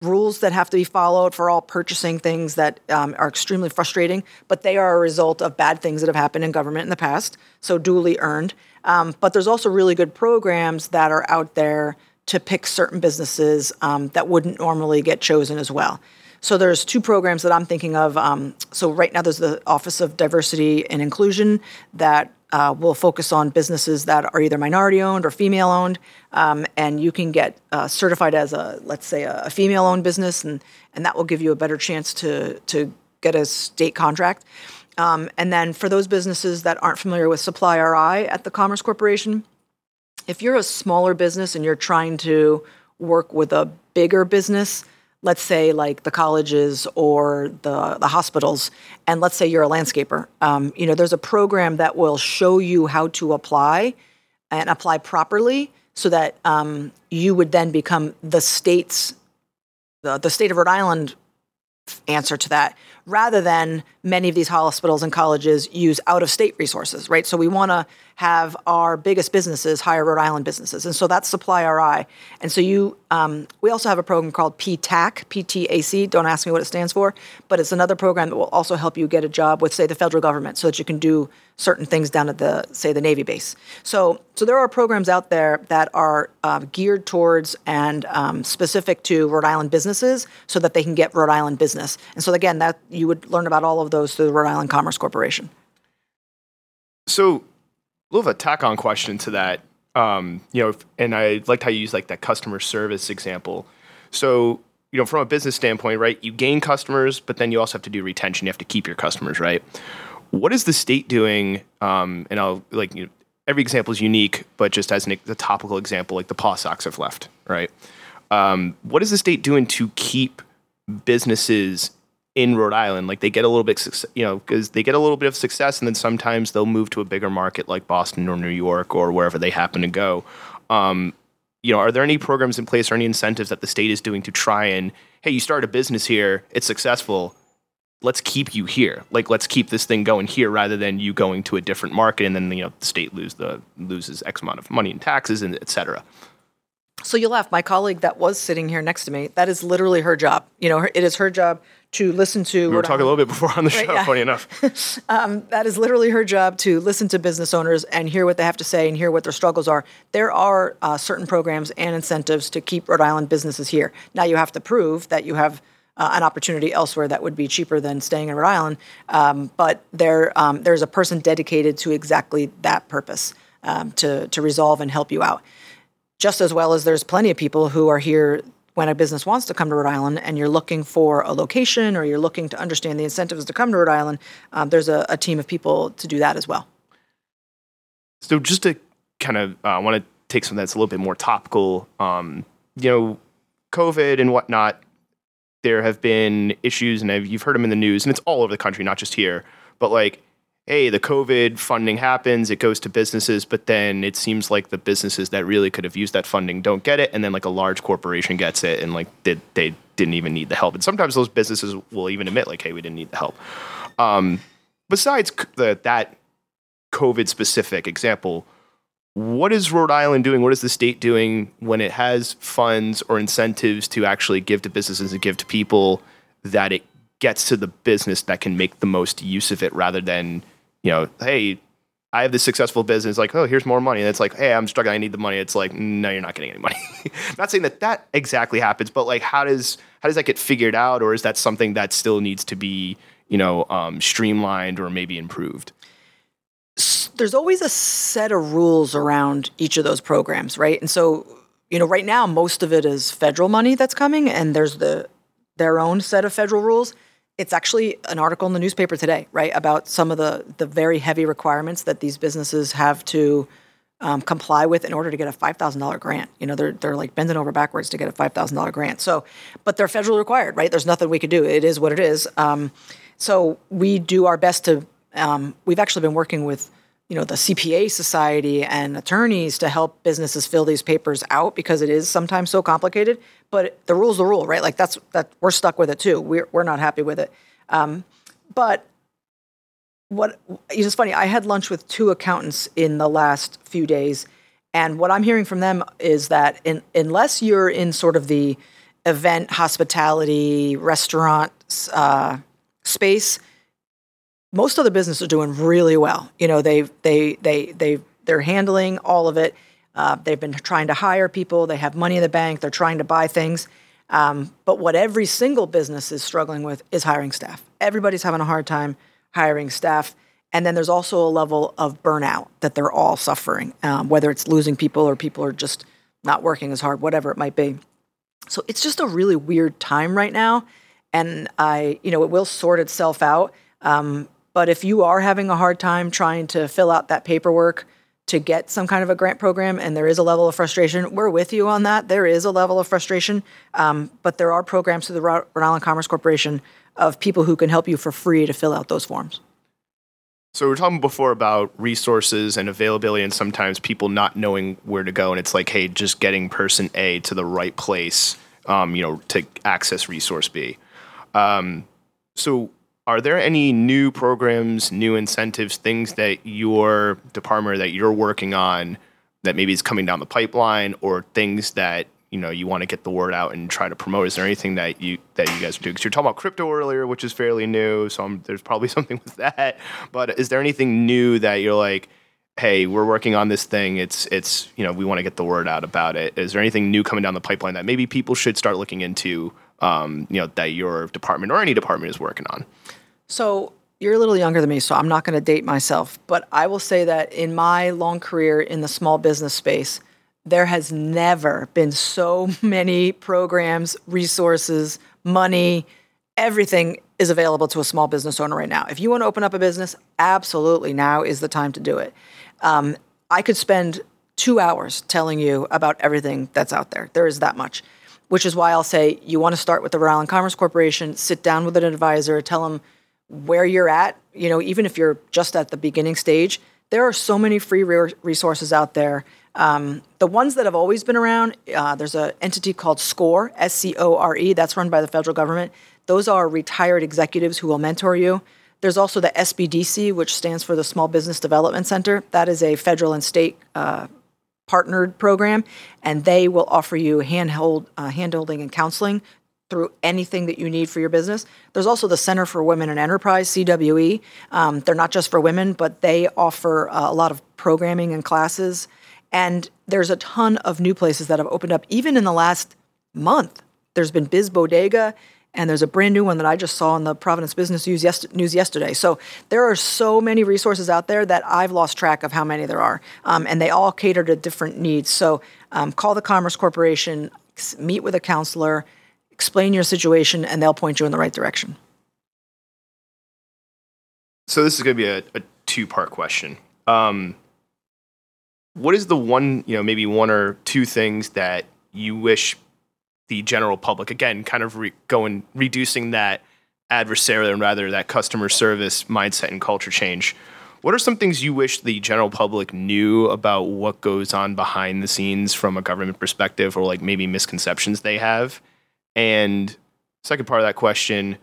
rules that have to be followed for all purchasing things that um, are extremely frustrating, but they are a result of bad things that have happened in government in the past, so duly earned. Um, but there's also really good programs that are out there to pick certain businesses um, that wouldn't normally get chosen as well. So there's two programs that I'm thinking of. Um, so right now there's the Office of Diversity and Inclusion that uh, will focus on businesses that are either minority owned or female owned, um, and you can get uh, certified as a let's say a, female owned business, and and that will give you a better chance to to get a state contract. Um, and then for those businesses that aren't familiar with Supply RI at the Commerce Corporation, if you're a smaller business and you're trying to work with a bigger business, let's say like the colleges or the, the hospitals, and let's say you're a landscaper, um, you know, there's a program that will show you how to apply and apply properly so that um, you would then become the state's, the, the state of Rhode Island answer to that rather than many of these hospitals and colleges use out of state resources, right? So we want to have our biggest businesses hire Rhode Island businesses. And so that's Supply RI. And so you, um, we also have a program called PTAC, PTAC. Don't ask me what it stands for, but it's another program that will also help you get a job with, say, the federal government so that you can do certain things down at the, say, the Navy base. So, so there are programs out there that are uh, geared towards and um, specific to Rhode Island businesses so that they can get Rhode Island business. And so again, that you would learn about all of those through the Rhode Island Commerce Corporation. So, a little of a tack on question to that. Um, you know, and I liked how you used like that customer service example. So, you know, from a business standpoint, right, you gain customers, but then you also have to do retention. You have to keep your customers, right? What is the state doing? Um, and I'll like, you know, every example is unique, but just as an, a topical example, like the Paw Sox have left, right? Um, what is the state doing to keep businesses in Rhode Island. Like they get a little bit, you know, because they get a little bit of success, and then sometimes they'll move to a bigger market like Boston or New York or wherever they happen to go. Um, you know, are there any programs in place or any incentives that the state is doing to try and, hey, you start a business here, it's successful, let's keep you here. Like let's keep this thing going here rather than you going to a different market and then you know the state lose the loses X amount of money in taxes and et cetera. So you laugh. My colleague that was sitting here next to me, that is literally her job. You know, it is her job to listen to. We were talking a little bit before on the show. Right, yeah. Funny enough, um, that is literally her job to listen to business owners and hear what they have to say and hear what their struggles are. There are uh, certain programs and incentives to keep Rhode Island businesses here. Now you have to prove that you have. Uh, an opportunity elsewhere that would be cheaper than staying in Rhode Island, um, but there um, there's a person dedicated to exactly that purpose um, to to resolve and help you out just as well as there's plenty of people who are here when a business wants to come to Rhode Island and you're looking for a location or you're looking to understand the incentives to come to Rhode Island, um, there's a, a, team of people to do that as well. So, just to kind of, uh, I want to take something that's a little bit more topical. Um, you know, COVID and whatnot, there have been issues, and I've, you've heard them in the news, and it's all over the country, not just here. But like, hey, the COVID funding happens, it goes to businesses, but then it seems like the businesses that really could have used that funding don't get it, and then like a large corporation gets it, and like they, they didn't even need the help. And sometimes those businesses will even admit like, hey, we didn't need the help. Um, besides the, that COVID specific example, what is Rhode Island doing? What is the state doing when it has funds or incentives to actually give to businesses and give to people that it gets to the business that can make the most use of it rather than you know, hey, I have this successful business. Like, oh, here's more money. And it's like, hey, I'm struggling. I need the money. It's like, no, you're not getting any money. Not saying that that exactly happens, but like, how does how does that get figured out, or is that something that still needs to be, you know, um, streamlined or maybe improved? There's always a set of rules around each of those programs, right? And so, you know, right now most of it is federal money that's coming, and there's the their own set of federal rules it's actually an article in the newspaper today, right, about some of the the very heavy requirements that these businesses have to um, comply with in order to get a five thousand dollar grant. You know, they're they're like bending over backwards to get a five thousand dollar grant. So, but they're federally required, right? There's nothing we could do. It is what it is. Um, so we do our best to. Um, we've actually been working with you know the CPA society and attorneys to help businesses fill these papers out because it is sometimes so complicated. But the rule's the rule, right? Like that's that we're stuck with it too. We're we're not happy with it. Um, but what it's funny. I had lunch with two accountants in the last few days, and what I'm hearing from them is that in, unless you're in sort of the event, hospitality, restaurant uh, space most other businesses are doing really well. You know, they they they they they're handling all of it. Uh, they've been trying to hire people. They have money in the bank. They're trying to buy things. Um, but what every single business is struggling with is hiring staff. Everybody's having a hard time hiring staff. And then there's also a level of burnout that they're all suffering, um, whether it's losing people or people are just not working as hard, whatever it might be. So it's just a really weird time right now. And I, you know, it will sort itself out. Um, but if you are having a hard time trying to fill out that paperwork to get some kind of a grant program and there is a level of frustration, we're with you on that. There is a level of frustration. Um, but there are programs through the Rhode Island Commerce Corporation of people who can help you for free to fill out those forms. So we are talking before about resources and availability, and sometimes people not knowing where to go, and it's like, hey, just getting person A to the right place, um, you know, to access resource B. Um, so, are there any new programs, new incentives, things that your department that you're working on that maybe is coming down the pipeline, or things that you know you want to get the word out and try to promote? Is there anything that you that you guys do? Because you're talking about crypto earlier which is fairly new so I'm, there's probably something with that. But is there anything new that you're like hey we're working on this thing. It's it's you know we want to get the word out about it. Is there anything new coming down the pipeline that maybe people should start looking into um, you know that your department or any department is working on so you're a little younger than me, so I'm not going to date myself. But I will say that in my long career in the small business space, there has never been so many programs, resources, money, everything is available to a small business owner right now. If you want to open up a business, absolutely now is the time to do it. Um, I could spend two hours telling you about everything that's out there. There is that much, which is why I'll say you want to start with the Rhode Island Commerce Corporation, sit down with an advisor, tell them where you're at. You know, even if you're just at the beginning stage, there are so many free resources out there um, the ones that have always been around, uh, there's an entity called SCORE, S C O R E, that's run by the federal government. Those are retired executives who will mentor you. There's also the SBDC, which stands for the Small Business Development Center. That is a federal and state uh, partnered program, and they will offer you handhold, uh, handholding and counseling through anything that you need for your business. There's also the Center for Women in Enterprise, CWE. Um, they're not just for women, but they offer uh, a lot of programming and classes and there's a ton of new places that have opened up, even in the last month. There's been Biz Bodega, and there's a brand new one that I just saw in the Providence Business News, news yesterday. So there are so many resources out there that I've lost track of how many there are, um, and they all cater to different needs. So um, call the Commerce Corporation, meet with a counselor, explain your situation, and they'll point you in the right direction. So this is going to be a, a two-part question. Um, what is the one, you know, maybe one or two things that you wish the general public, again, kind of re- going reducing that adversarial and rather that customer service mindset and culture change? What are some things you wish the general public knew about what goes on behind the scenes from a government perspective, or like maybe misconceptions they have? And second part of that question,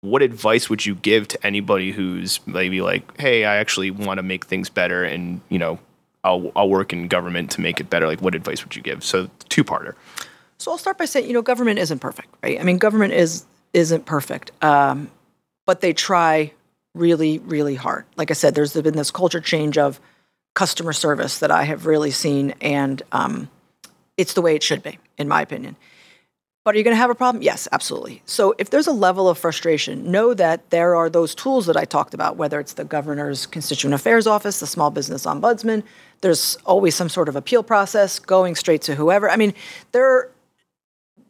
what advice would you give to anybody who's maybe like, hey, I actually want to make things better and, you know, I'll, I'll work in government to make it better. Like, what advice would you give? So, two parter. So I'll start by saying, you know, government isn't perfect, right? I mean, government is isn't perfect, um, but they try really, really hard. Like I said, there's been this culture change of customer service that I have really seen, and um, it's the way it should be, in my opinion. But are you going to have a problem? Yes, absolutely. So if there's a level of frustration, know that there are those tools that I talked about, whether it's the governor's constituent affairs office, the small business ombudsman, there's always some sort of appeal process going straight to whoever. I mean, there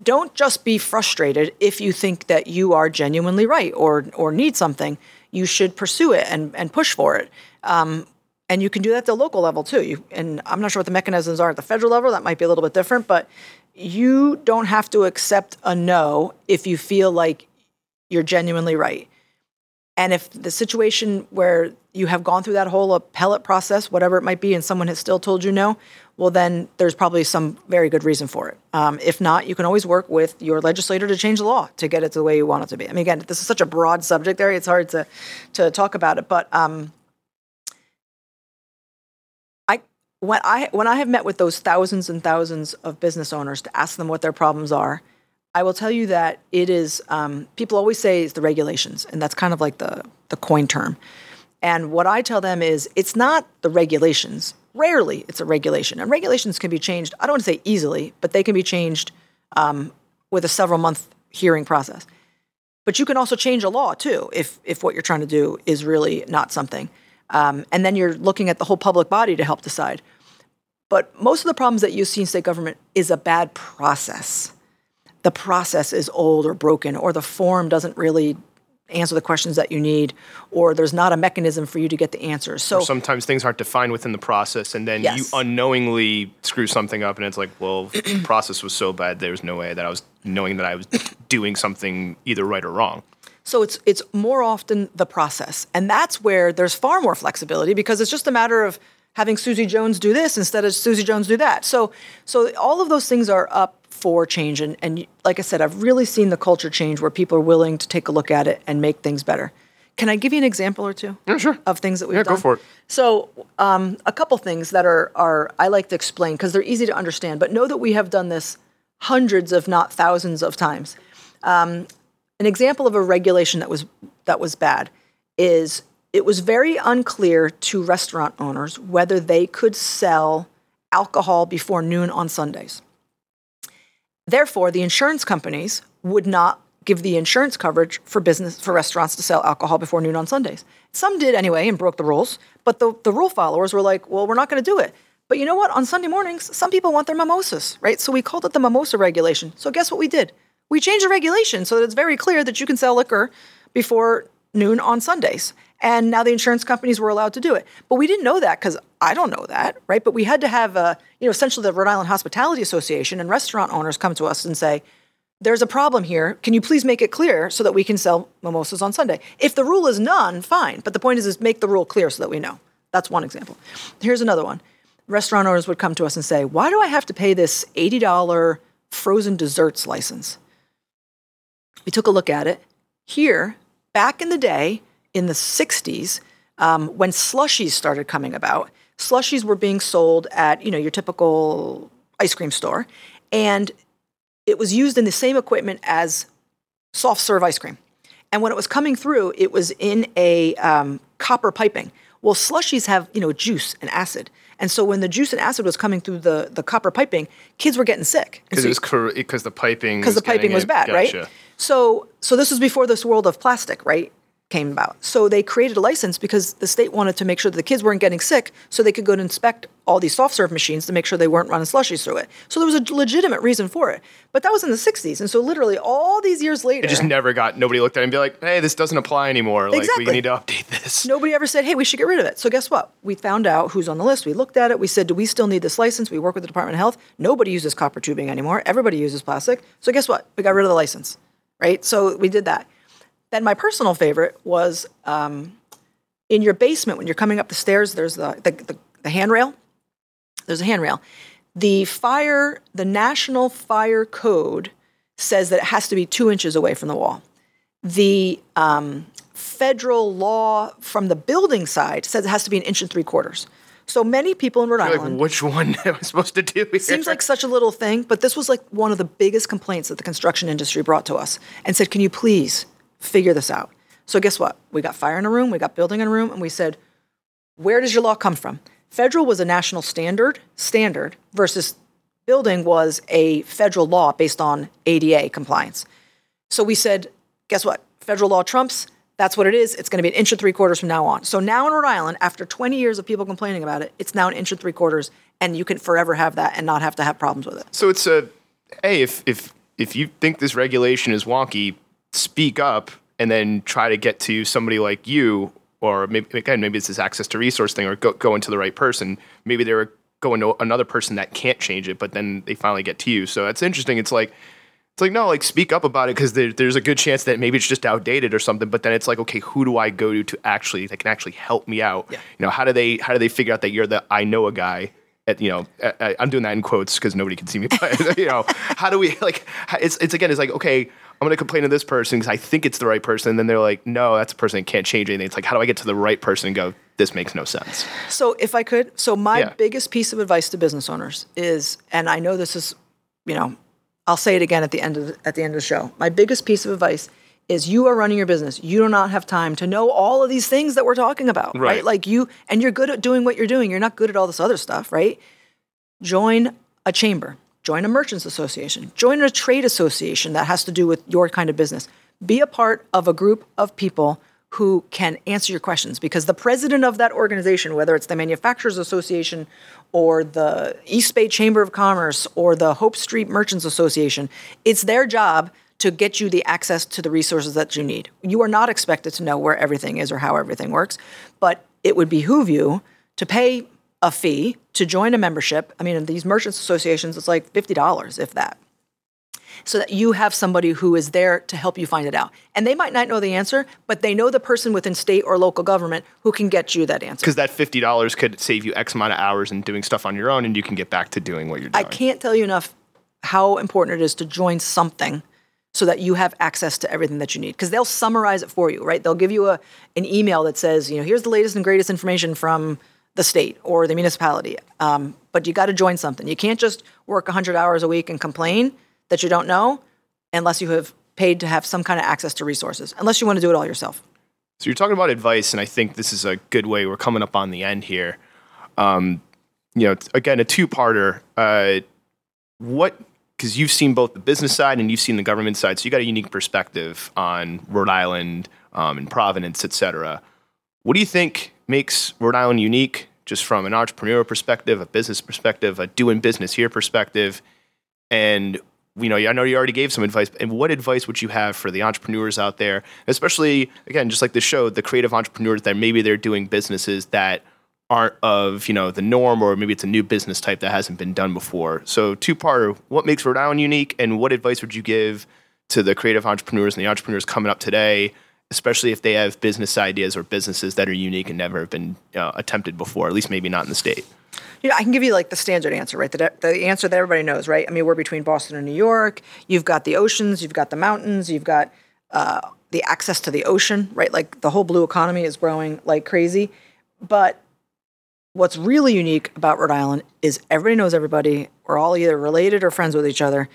don't just be frustrated if you think that you are genuinely right or or need something. You should pursue it and, and push for it. Um, and you can do that at the local level too. You, and I'm not sure what the mechanisms are at the federal level. That might be a little bit different, but you don't have to accept a no if you feel like you're genuinely right. And if the situation where you have gone through that whole appellate process, whatever it might be, and someone has still told you no, well, then there's probably some very good reason for it. Um, if not, you can always work with your legislator to change the law to get it to the way you want it to be. I mean, again, this is such a broad subject area; it's hard to to talk about it. But um, when I when I have met with those thousands and thousands of business owners to ask them what their problems are, I will tell you that it is. Um, people always say it's the regulations, and that's kind of like the the coin term. And what I tell them is, it's not the regulations. Rarely it's a regulation. And regulations can be changed, I don't want to say easily, but they can be changed um, with a several month hearing process. But you can also change a law too if, if what you're trying to do is really not something. Um, and then you're looking at the whole public body to help decide. But most of the problems that you see in state government is a bad process. The process is old or broken, or the form doesn't really answer the questions that you need, or there's not a mechanism for you to get the answers. So Sometimes things aren't defined within the process, and then Yes. you unknowingly screw something up, and it's like, well, the process was so bad, there was no way that I was knowing that I was doing something either right or wrong. So it's it's more often the process, and that's where there's far more flexibility because it's just a matter of having Susie Jones do this instead of Susie Jones do that. So so all of those things are up for change, and and like I said, I've really seen the culture change where people are willing to take a look at it and make things better. Can I give you an example or two? Yeah, sure. Of things that we've Yeah, done. go for it. So, um, a couple things that are are I like to explain because they're easy to understand, but know that we have done this hundreds, if not thousands, of times. Um, an example of a regulation that was that was bad is it was very unclear to restaurant owners whether they could sell alcohol before noon on Sundays. Therefore, the insurance companies would not give the insurance coverage for business for restaurants to sell alcohol before noon on Sundays. Some did anyway and broke the rules, but the, the rule followers were like, well, we're not going to do it. But you know what? On Sunday mornings, some people want their mimosas, right? So we called it the mimosa regulation. So guess what we did? We changed the regulation so that it's very clear that you can sell liquor before noon on Sundays. And now the insurance companies were allowed to do it. But we didn't know that because I don't know that, right? But we had to have, uh, you know, essentially the Rhode Island Hospitality Association and restaurant owners come to us and say, there's a problem here. Can you please make it clear so that we can sell mimosas on Sunday? If the rule is none, fine. But the point is, is make the rule clear so that we know. That's one example. Here's another one. Restaurant owners would come to us and say, why do I have to pay this $80 frozen desserts license? We took a look at it. Here, back in the day, in the 60s, um, when slushies started coming about, slushies were being sold at, you know, your typical ice cream store. And it was used in the same equipment as soft serve ice cream. And when it was coming through, it was in a um, copper piping. Well, slushies have you know juice and acid, and so when the juice and acid was coming through the, the copper piping, kids were getting sick. Because so- it was cor- because the piping because the was piping was it. bad, Gotcha. right? So, so this was before this world of plastic, right, came about. So they created a license because the state wanted to make sure that the kids weren't getting sick, so they could go and inspect all these soft serve machines to make sure they weren't running slushies through it. So there was a legitimate reason for it. But that was in the '60s, and so literally all these years later, It just never got. Nobody looked at it and be like, "Hey, this doesn't apply anymore. Like, Exactly. we need to update this." Nobody ever said, hey, we should get rid of it. So guess what? We found out who's on the list. We looked at it. We said, do we still need this license? We work with the Department of Health. Nobody uses copper tubing anymore. Everybody uses plastic. So guess what? We got rid of the license, right? So we did that. Then my personal favorite was um, in your basement when you're coming up the stairs. There's the the, the, the handrail. There's a handrail. The fire, the National Fire Code says that it has to be two inches away from the wall the um, federal law from the building side says it has to be an inch and three quarters. So many people in Rhode Like, Island which one am I supposed to do? Here? seems like such a little thing, but this was like one of the biggest complaints that the construction industry brought to us and said, "Can you please figure this out?" So guess what? We got fire in a room, we got building in a room, and we said, "Where does your law come from?" Federal was a national standard, standard versus building was a federal law based on ADA compliance. So we said, guess what? Federal law trumps. That's what it is. It's going to be an inch and three quarters from now on. So now in Rhode Island, after 20 years of people complaining about it, it's now an inch and three quarters, and you can forever have that and not have to have problems with it. So it's a, hey, if if if you think this regulation is wonky, speak up and then try to get to somebody like you, or maybe again, maybe it's this access to resource thing, or go go into the right person. Maybe they're going to another person that can't change it, but then they finally get to you. So that's interesting. It's like. It's like no, like speak up about it because there, there's a good chance that maybe it's just outdated or something. But then it's like, okay, who do I go to to actually that can actually help me out? Yeah. You know, how do they how do they figure out that you're the I know a guy at, you know, I, I'm doing that in quotes because nobody can see me. But you know, how do we like? It's it's again, it's like okay, I'm going to complain to this person because I think it's the right person. And then they're like, no, that's a person that can't change anything. It's like, how do I get to the right person and go? This makes no sense. So if I could, so my Yeah. biggest piece of advice to business owners is, and I know this is, you know, I'll say it again at the end of the, at the end of the show. My biggest piece of advice is you are running your business. You do not have time to know all of these things that we're talking about, right? Right. Like you, and you're good at doing what you're doing. You're not good at all this other stuff, right? Join a chamber, join a merchants association, join a trade association that has to do with your kind of business. Be a part of a group of people who can answer your questions because the president of that organization, whether it's the Manufacturers Association or the East Bay Chamber of Commerce or the Hope Street Merchants Association, it's their job to get you the access to the resources that you need. You are not expected to know where everything is or how everything works, but it would behoove you to pay a fee to join a membership. I mean, in these merchants associations, it's like $50, if that so that you have somebody who is there to help you find it out. And they might not know the answer, but they know the person within state or local government who can get you that answer. Because that fifty dollars could save you X amount of hours in doing stuff on your own, and you can get back to doing what you're doing. I can't tell you enough how important it is to join something so that you have access to everything that you need because they'll summarize it for you, right? They'll give you a an email that says, you know, here's the latest and greatest information from the state or the municipality. Um, but you got to join something. You can't just work 100 hours a week and complain that you don't know unless you have paid to have some kind of access to resources, unless you want to do it all yourself. So you're talking about advice, and I think this is a good way. We're coming up on the end here. Um, you know, again, a two-parter. Uh, what? Because you've seen both the business side and you've seen the government side, so you got a unique perspective on Rhode Island um, and Providence, et cetera. What do you think makes Rhode Island unique, just from an entrepreneurial perspective, a business perspective, a doing business here perspective? And you know, I know you already gave some advice. And what advice would you have for the entrepreneurs out there, especially again, just like the show, the creative entrepreneurs that maybe they're doing businesses that aren't of you know the norm, or maybe it's a new business type that hasn't been done before. So, two part: what makes Rhode Island unique, and what advice would you give to the creative entrepreneurs and the entrepreneurs coming up today? Especially if they have business ideas or businesses that are unique and never have been uh, attempted before, at least maybe not in the state. Know, I can give you like the standard answer, right? The, the answer that everybody knows, right? I mean, we're between Boston and New York. You've got the oceans, you've got the mountains, you've got uh, the access to the ocean, right? Like the whole blue economy is growing like crazy. But what's really unique about Rhode Island is everybody knows everybody. We're all either related or friends with each other.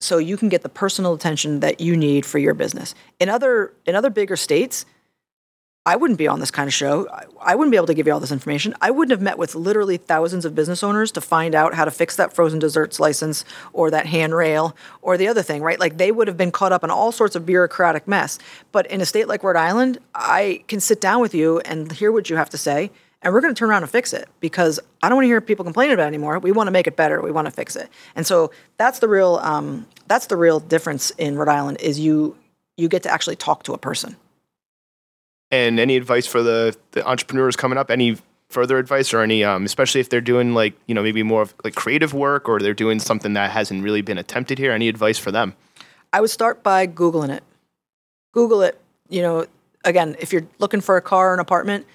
So you can get the personal attention that you need for your business. In other in other bigger states, I wouldn't be on this kind of show. I, wouldn't be able to give you all this information. I wouldn't have met with literally thousands of business owners to find out how to fix that frozen desserts license or that handrail or the other thing, right? Like they would have been caught up in all sorts of bureaucratic mess. But in a state like Rhode Island, I can sit down with you and hear what you have to say, and we're going to turn around and fix it because I don't want to hear people complaining about it anymore. We want to make it better. We want to fix it. And so that's the real um, that's the real difference in Rhode Island is you you get to actually talk to a person. And any advice for the, the entrepreneurs coming up? Any further advice or any, um, especially if they're doing like, you know, maybe more of like creative work or they're doing something that hasn't really been attempted here? Any advice for them? I would start by Googling it. Google it. You know, again, if you're looking for a car or an apartment,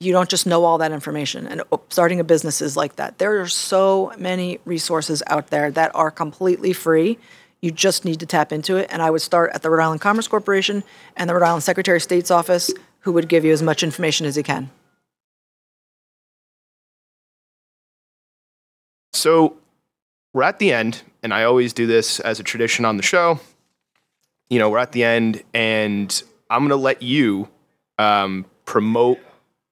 you don't just know all that information. And oh, starting a business is like that. There are so many resources out there that are completely free. You just need to tap into it. And I would start at the Rhode Island Commerce Corporation and the Rhode Island Secretary of State's office, who would give you as much information as he can. So we're at the end, and I always do this as a tradition on the show. You know, we're at the end, and I'm going to let you um, promote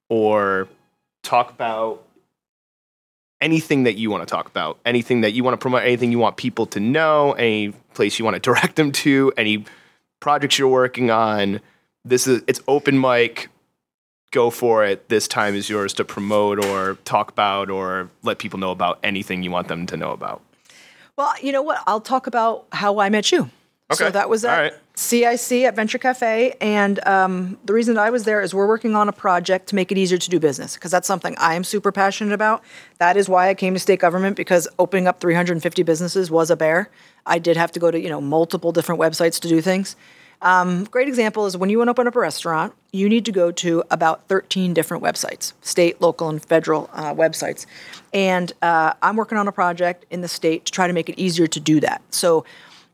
or talk about anything that you want to talk about, anything that you want to promote, anything you want people to know, any place you want to direct them to, any projects you're working on. This is it's open mic. Go for it. This time is yours to promote or talk about or let people know about anything you want them to know about. Well, you know what? I'll talk about how I met you. Okay. So that was at right. CIC at Venture Cafe. And um, the reason I was there is we're working on a project to make it easier to do business because that's something I am super passionate about. That is why I came to state government because opening up 350 businesses was a bear. I did have to go to you know multiple different websites to do things. Um, great example is when you want to open up a restaurant, you need to go to about 13 different websites, state, local, and federal uh, websites. And uh, I'm working on a project in the state to try to make it easier to do that. So,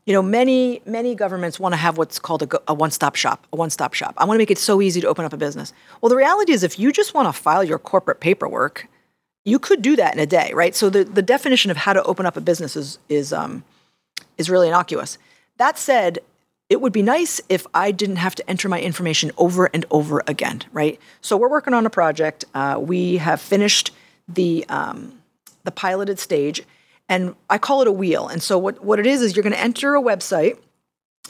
you know, many many governments want to have what's called a, a one-stop shop. A one-stop shop. I want to make it so easy to open up a business. Well, the reality is, if you just want to file your corporate paperwork, you could do that in a day, right? So the, the definition of how to open up a business is is um, is really innocuous. That said, it would be nice if I didn't have to enter my information over and over again, right? So we're working on a project. Uh, we have finished the um, the piloted stage, and I call it a wheel. And so what what it is is you're going to enter a website,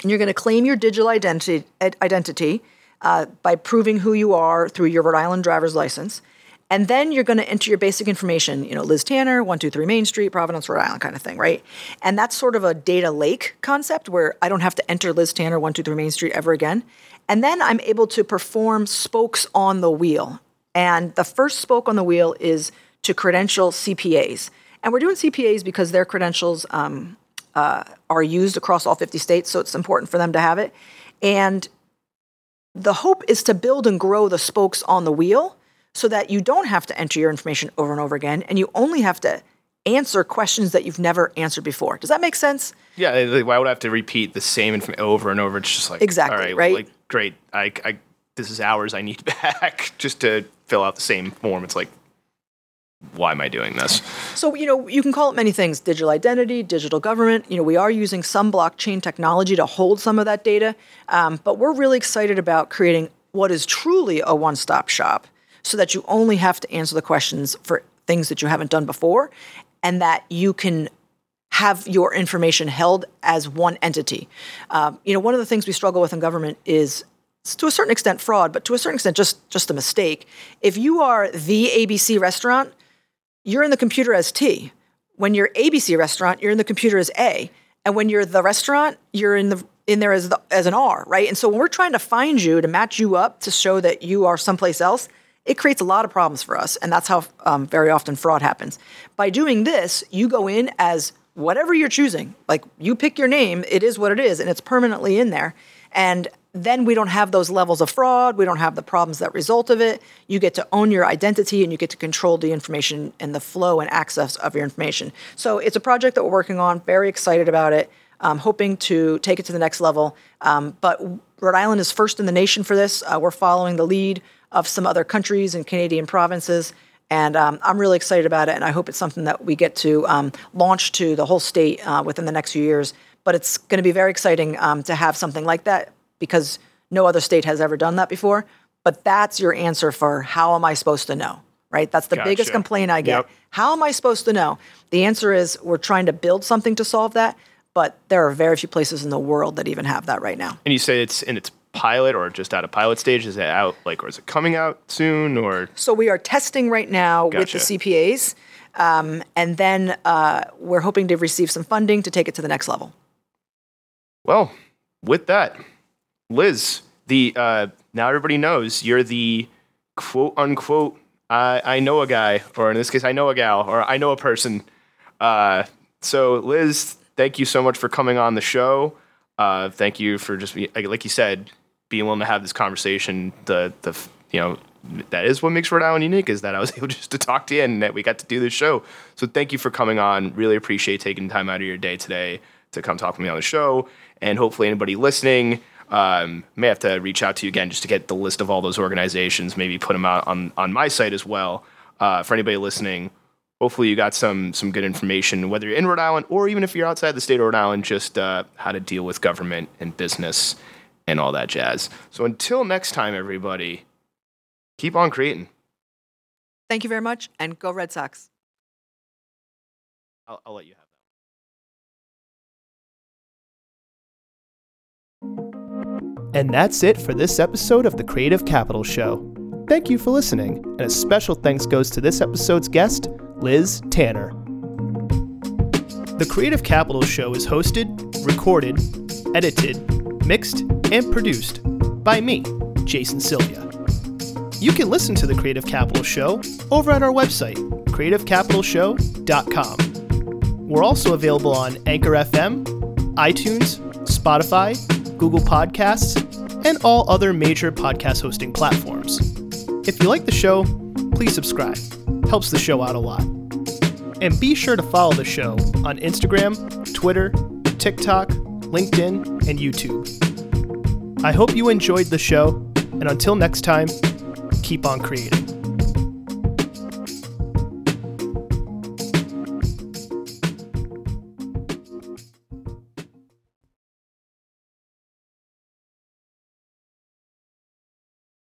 and you're going to claim your digital identity identity uh, by proving who you are through your Rhode Island driver's license. And then you're going to enter your basic information, you know, Liz Tanner, 123 Main Street, Providence, Rhode Island kind of thing, right? And that's sort of a data lake concept where I don't have to enter Liz Tanner, 123 Main Street ever again. And then I'm able to perform spokes on the wheel. And the first spoke on the wheel is to credential CPAs. And we're doing CPAs because their credentials um, uh, are used across all 50 states, so it's important for them to have it. And the hope is to build and grow the spokes on the wheel so that you don't have to enter your information over and over again and you only have to answer questions that you've never answered before. Does that make sense? Yeah, like, why would I have to repeat the same information over and over? It's just like Exactly, all right, right? Like great, I, I this is hours I need back just to fill out the same form. It's like, why am I doing this? So, you know, you can call it many things digital identity, digital government. You know, we are using some blockchain technology to hold some of that data, um, but we're really excited about creating what is truly a one stop shop so that you only have to answer the questions for things that you haven't done before and that you can have your information held as one entity. Um, you know, one of the things we struggle with in government is to a certain extent fraud, but to a certain extent just just a mistake. If you are the ABC restaurant, you're in the computer as T. When you're ABC restaurant, you're in the computer as A. And when you're the restaurant, you're in the in there as the, as an R, right? And so when we're trying to find you to match you up to show that you are someplace else, it creates a lot of problems for us, and that's how um, very often fraud happens. By doing this, you go in as whatever you're choosing. Like you pick your name, it is what it is, and it's permanently in there. And then we don't have those levels of fraud. We don't have the problems that result of it. You get to own your identity and you get to control the information and the flow and access of your information. So it's a project that we're working on, very excited about it, um, hoping to take it to the next level. Um, but Rhode Island is first in the nation for this. Uh, we're following the lead of some other countries and Canadian provinces. And um, I'm really excited about it, and I hope it's something that we get to um, launch to the whole state uh, within the next few years. But it's going to be very exciting um, to have something like that because no other state has ever done that before. But that's your answer for how am I supposed to know, right? That's the biggest complaint I get. Yep. How am I supposed to know? The answer is we're trying to build something to solve that, but there are very few places in the world that even have that right now. And you say it's in its pilot or just out of pilot stage? Is it out like, or is it coming out soon? Or So we are testing right now Gotcha. with the CPAs, um, and then uh, we're hoping to receive some funding to take it to the next level. well, with that, Liz, the uh, now everybody knows you're the quote unquote I, I know a guy, or in this case, I know a gal, or I know a person. Uh, so, Liz, thank you so much for coming on the show. Uh, thank you for just like you said, being willing to have this conversation. The the you know that is what makes Rhode Island unique is that I was able just to talk to you and that we got to do this show. So thank you for coming on. Really appreciate taking time out of your day today to come talk with me on the show. And hopefully anybody listening um, may have to reach out to you again just to get the list of all those organizations. Maybe put them out on on my site as well. Uh, for anybody listening, hopefully you got some some good information, whether you're in Rhode Island or even if you're outside the state of Rhode Island, just uh, how to deal with government and business and all that jazz. So until next time, everybody, keep on creating. Thank you very much, and go Red Sox. I'll, I'll let you have that. And that's it for this episode of the Creative Capital Show. Thank you for listening, and a special thanks goes to this episode's guest, Liz Tanner. The Creative Capital Show is hosted, recorded, edited, mixed, and produced by me, Jason Sylvia. You can listen to the Creative Capital Show over at our website, creativecapitalshow.com. We're also available on Anchor FM, iTunes, Spotify, Google Podcasts, and all other major podcast hosting platforms. If you like the show, please subscribe. Helps the show out a lot. And be sure to follow the show on Instagram, Twitter, TikTok, LinkedIn, and YouTube. I hope you enjoyed the show, and until next time, keep on creating.